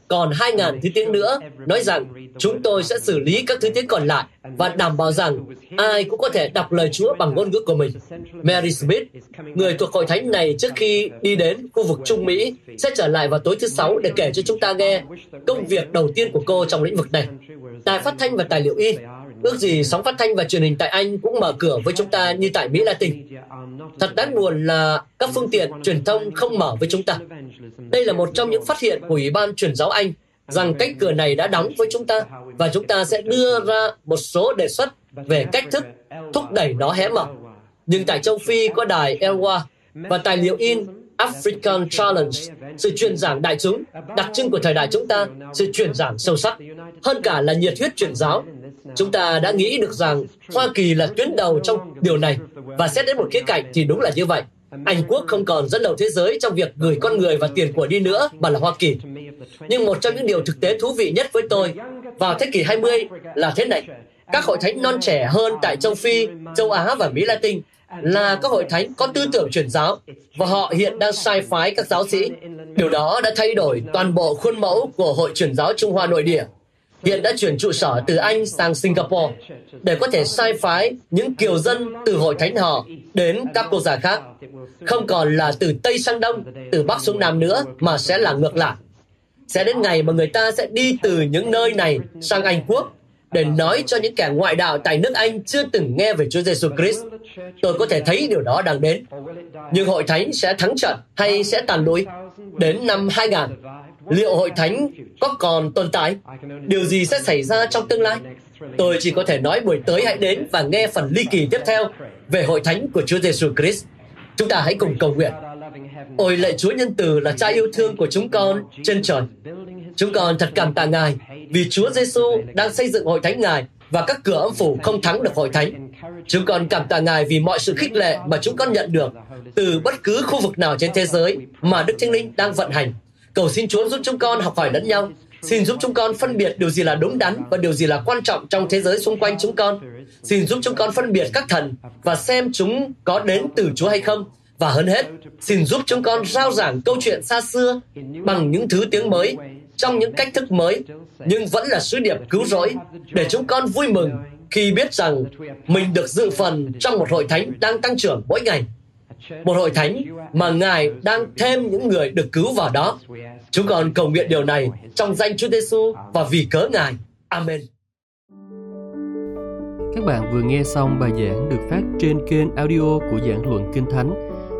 còn 2.000 thứ tiếng nữa, nói rằng chúng tôi sẽ xử lý các thứ tiếng còn lại và đảm bảo rằng ai cũng có thể đọc lời Chúa bằng ngôn ngữ của mình. Mary Smith, người thuộc hội thánh này trước khi đi đến khu vực Trung Mỹ, sẽ trở lại vào tối thứ Sáu để kể cho chúng ta nghe công việc đầu tiên của cô trong lĩnh vực này. Đài phát thanh và tài liệu y Ước gì sóng phát thanh và truyền hình tại Anh cũng mở cửa với chúng ta như tại Mỹ Latin. Thật đáng buồn là các phương tiện truyền thông không mở với chúng ta. Đây là một trong những phát hiện của Ủy ban truyền giáo Anh rằng cánh cửa này đã đóng với chúng ta và chúng ta sẽ đưa ra một số đề xuất về cách thức thúc đẩy nó hé mở. Nhưng tại châu Phi có đài Elwa và tài liệu in African Challenge, sự truyền giảng đại chúng, đặc trưng của thời đại chúng ta, sự truyền giảng sâu sắc, hơn cả là nhiệt huyết truyền giáo. Chúng ta đã nghĩ được rằng Hoa Kỳ là tuyến đầu trong điều này, và xét đến một khía cạnh thì đúng là như vậy. Anh quốc không còn dẫn đầu thế giới trong việc gửi con người và tiền của đi nữa, mà là Hoa Kỳ. Nhưng một trong những điều thực tế thú vị nhất với tôi vào thế kỷ 20 là thế này. Các hội thánh non trẻ hơn tại châu Phi, châu Á và Mỹ Latin là các hội thánh có tư tưởng truyền giáo và họ hiện đang sai phái các giáo sĩ. Điều đó đã thay đổi toàn bộ khuôn mẫu của Hội truyền giáo Trung Hoa nội địa. Hiện đã chuyển trụ sở từ Anh sang Singapore để có thể sai phái những kiều dân từ hội thánh họ đến các quốc gia khác. Không còn là từ Tây sang Đông, từ Bắc xuống Nam nữa, mà sẽ là ngược lại. Sẽ đến ngày mà người ta sẽ đi từ những nơi này sang Anh Quốc để nói cho những kẻ ngoại đạo tại nước Anh chưa từng nghe về Chúa Giêsu Christ. Tôi có thể thấy điều đó đang đến. Nhưng hội thánh sẽ thắng trận hay sẽ tàn lụi đến năm 2000. Liệu hội thánh có còn tồn tại? Điều gì sẽ xảy ra trong tương lai? Tôi chỉ có thể nói buổi tới hãy đến và nghe phần ly kỳ tiếp theo về hội thánh của Chúa Giêsu Christ. Chúng ta hãy cùng cầu nguyện. Ôi, lạy Chúa nhân từ là cha yêu thương của chúng con trên trời. Chúng con thật cảm tạ Ngài vì Chúa Giêsu đang xây dựng hội thánh Ngài và các cửa âm phủ không thắng được hội thánh. Chúng con cảm tạ Ngài vì mọi sự khích lệ mà chúng con nhận được từ bất cứ khu vực nào trên thế giới mà Đức Thánh Linh đang vận hành. Cầu xin Chúa giúp chúng con học hỏi lẫn nhau. Xin giúp chúng con phân biệt điều gì là đúng đắn và điều gì là quan trọng trong thế giới xung quanh chúng con. Xin giúp chúng con phân biệt các thần và xem chúng có đến từ Chúa hay không. Và hơn hết, xin giúp chúng con rao giảng câu chuyện xa xưa bằng những thứ tiếng mới trong những cách thức mới, nhưng vẫn là sứ điệp cứu rỗi để chúng con vui mừng khi biết rằng mình được dự phần trong một hội thánh đang tăng trưởng mỗi ngày. Một hội thánh mà Ngài đang thêm những người được cứu vào đó. Chúng con cầu nguyện điều này trong danh Chúa Giêsu và vì cớ Ngài. Amen. Các bạn vừa nghe xong bài giảng được phát trên kênh audio của giảng luận Kinh Thánh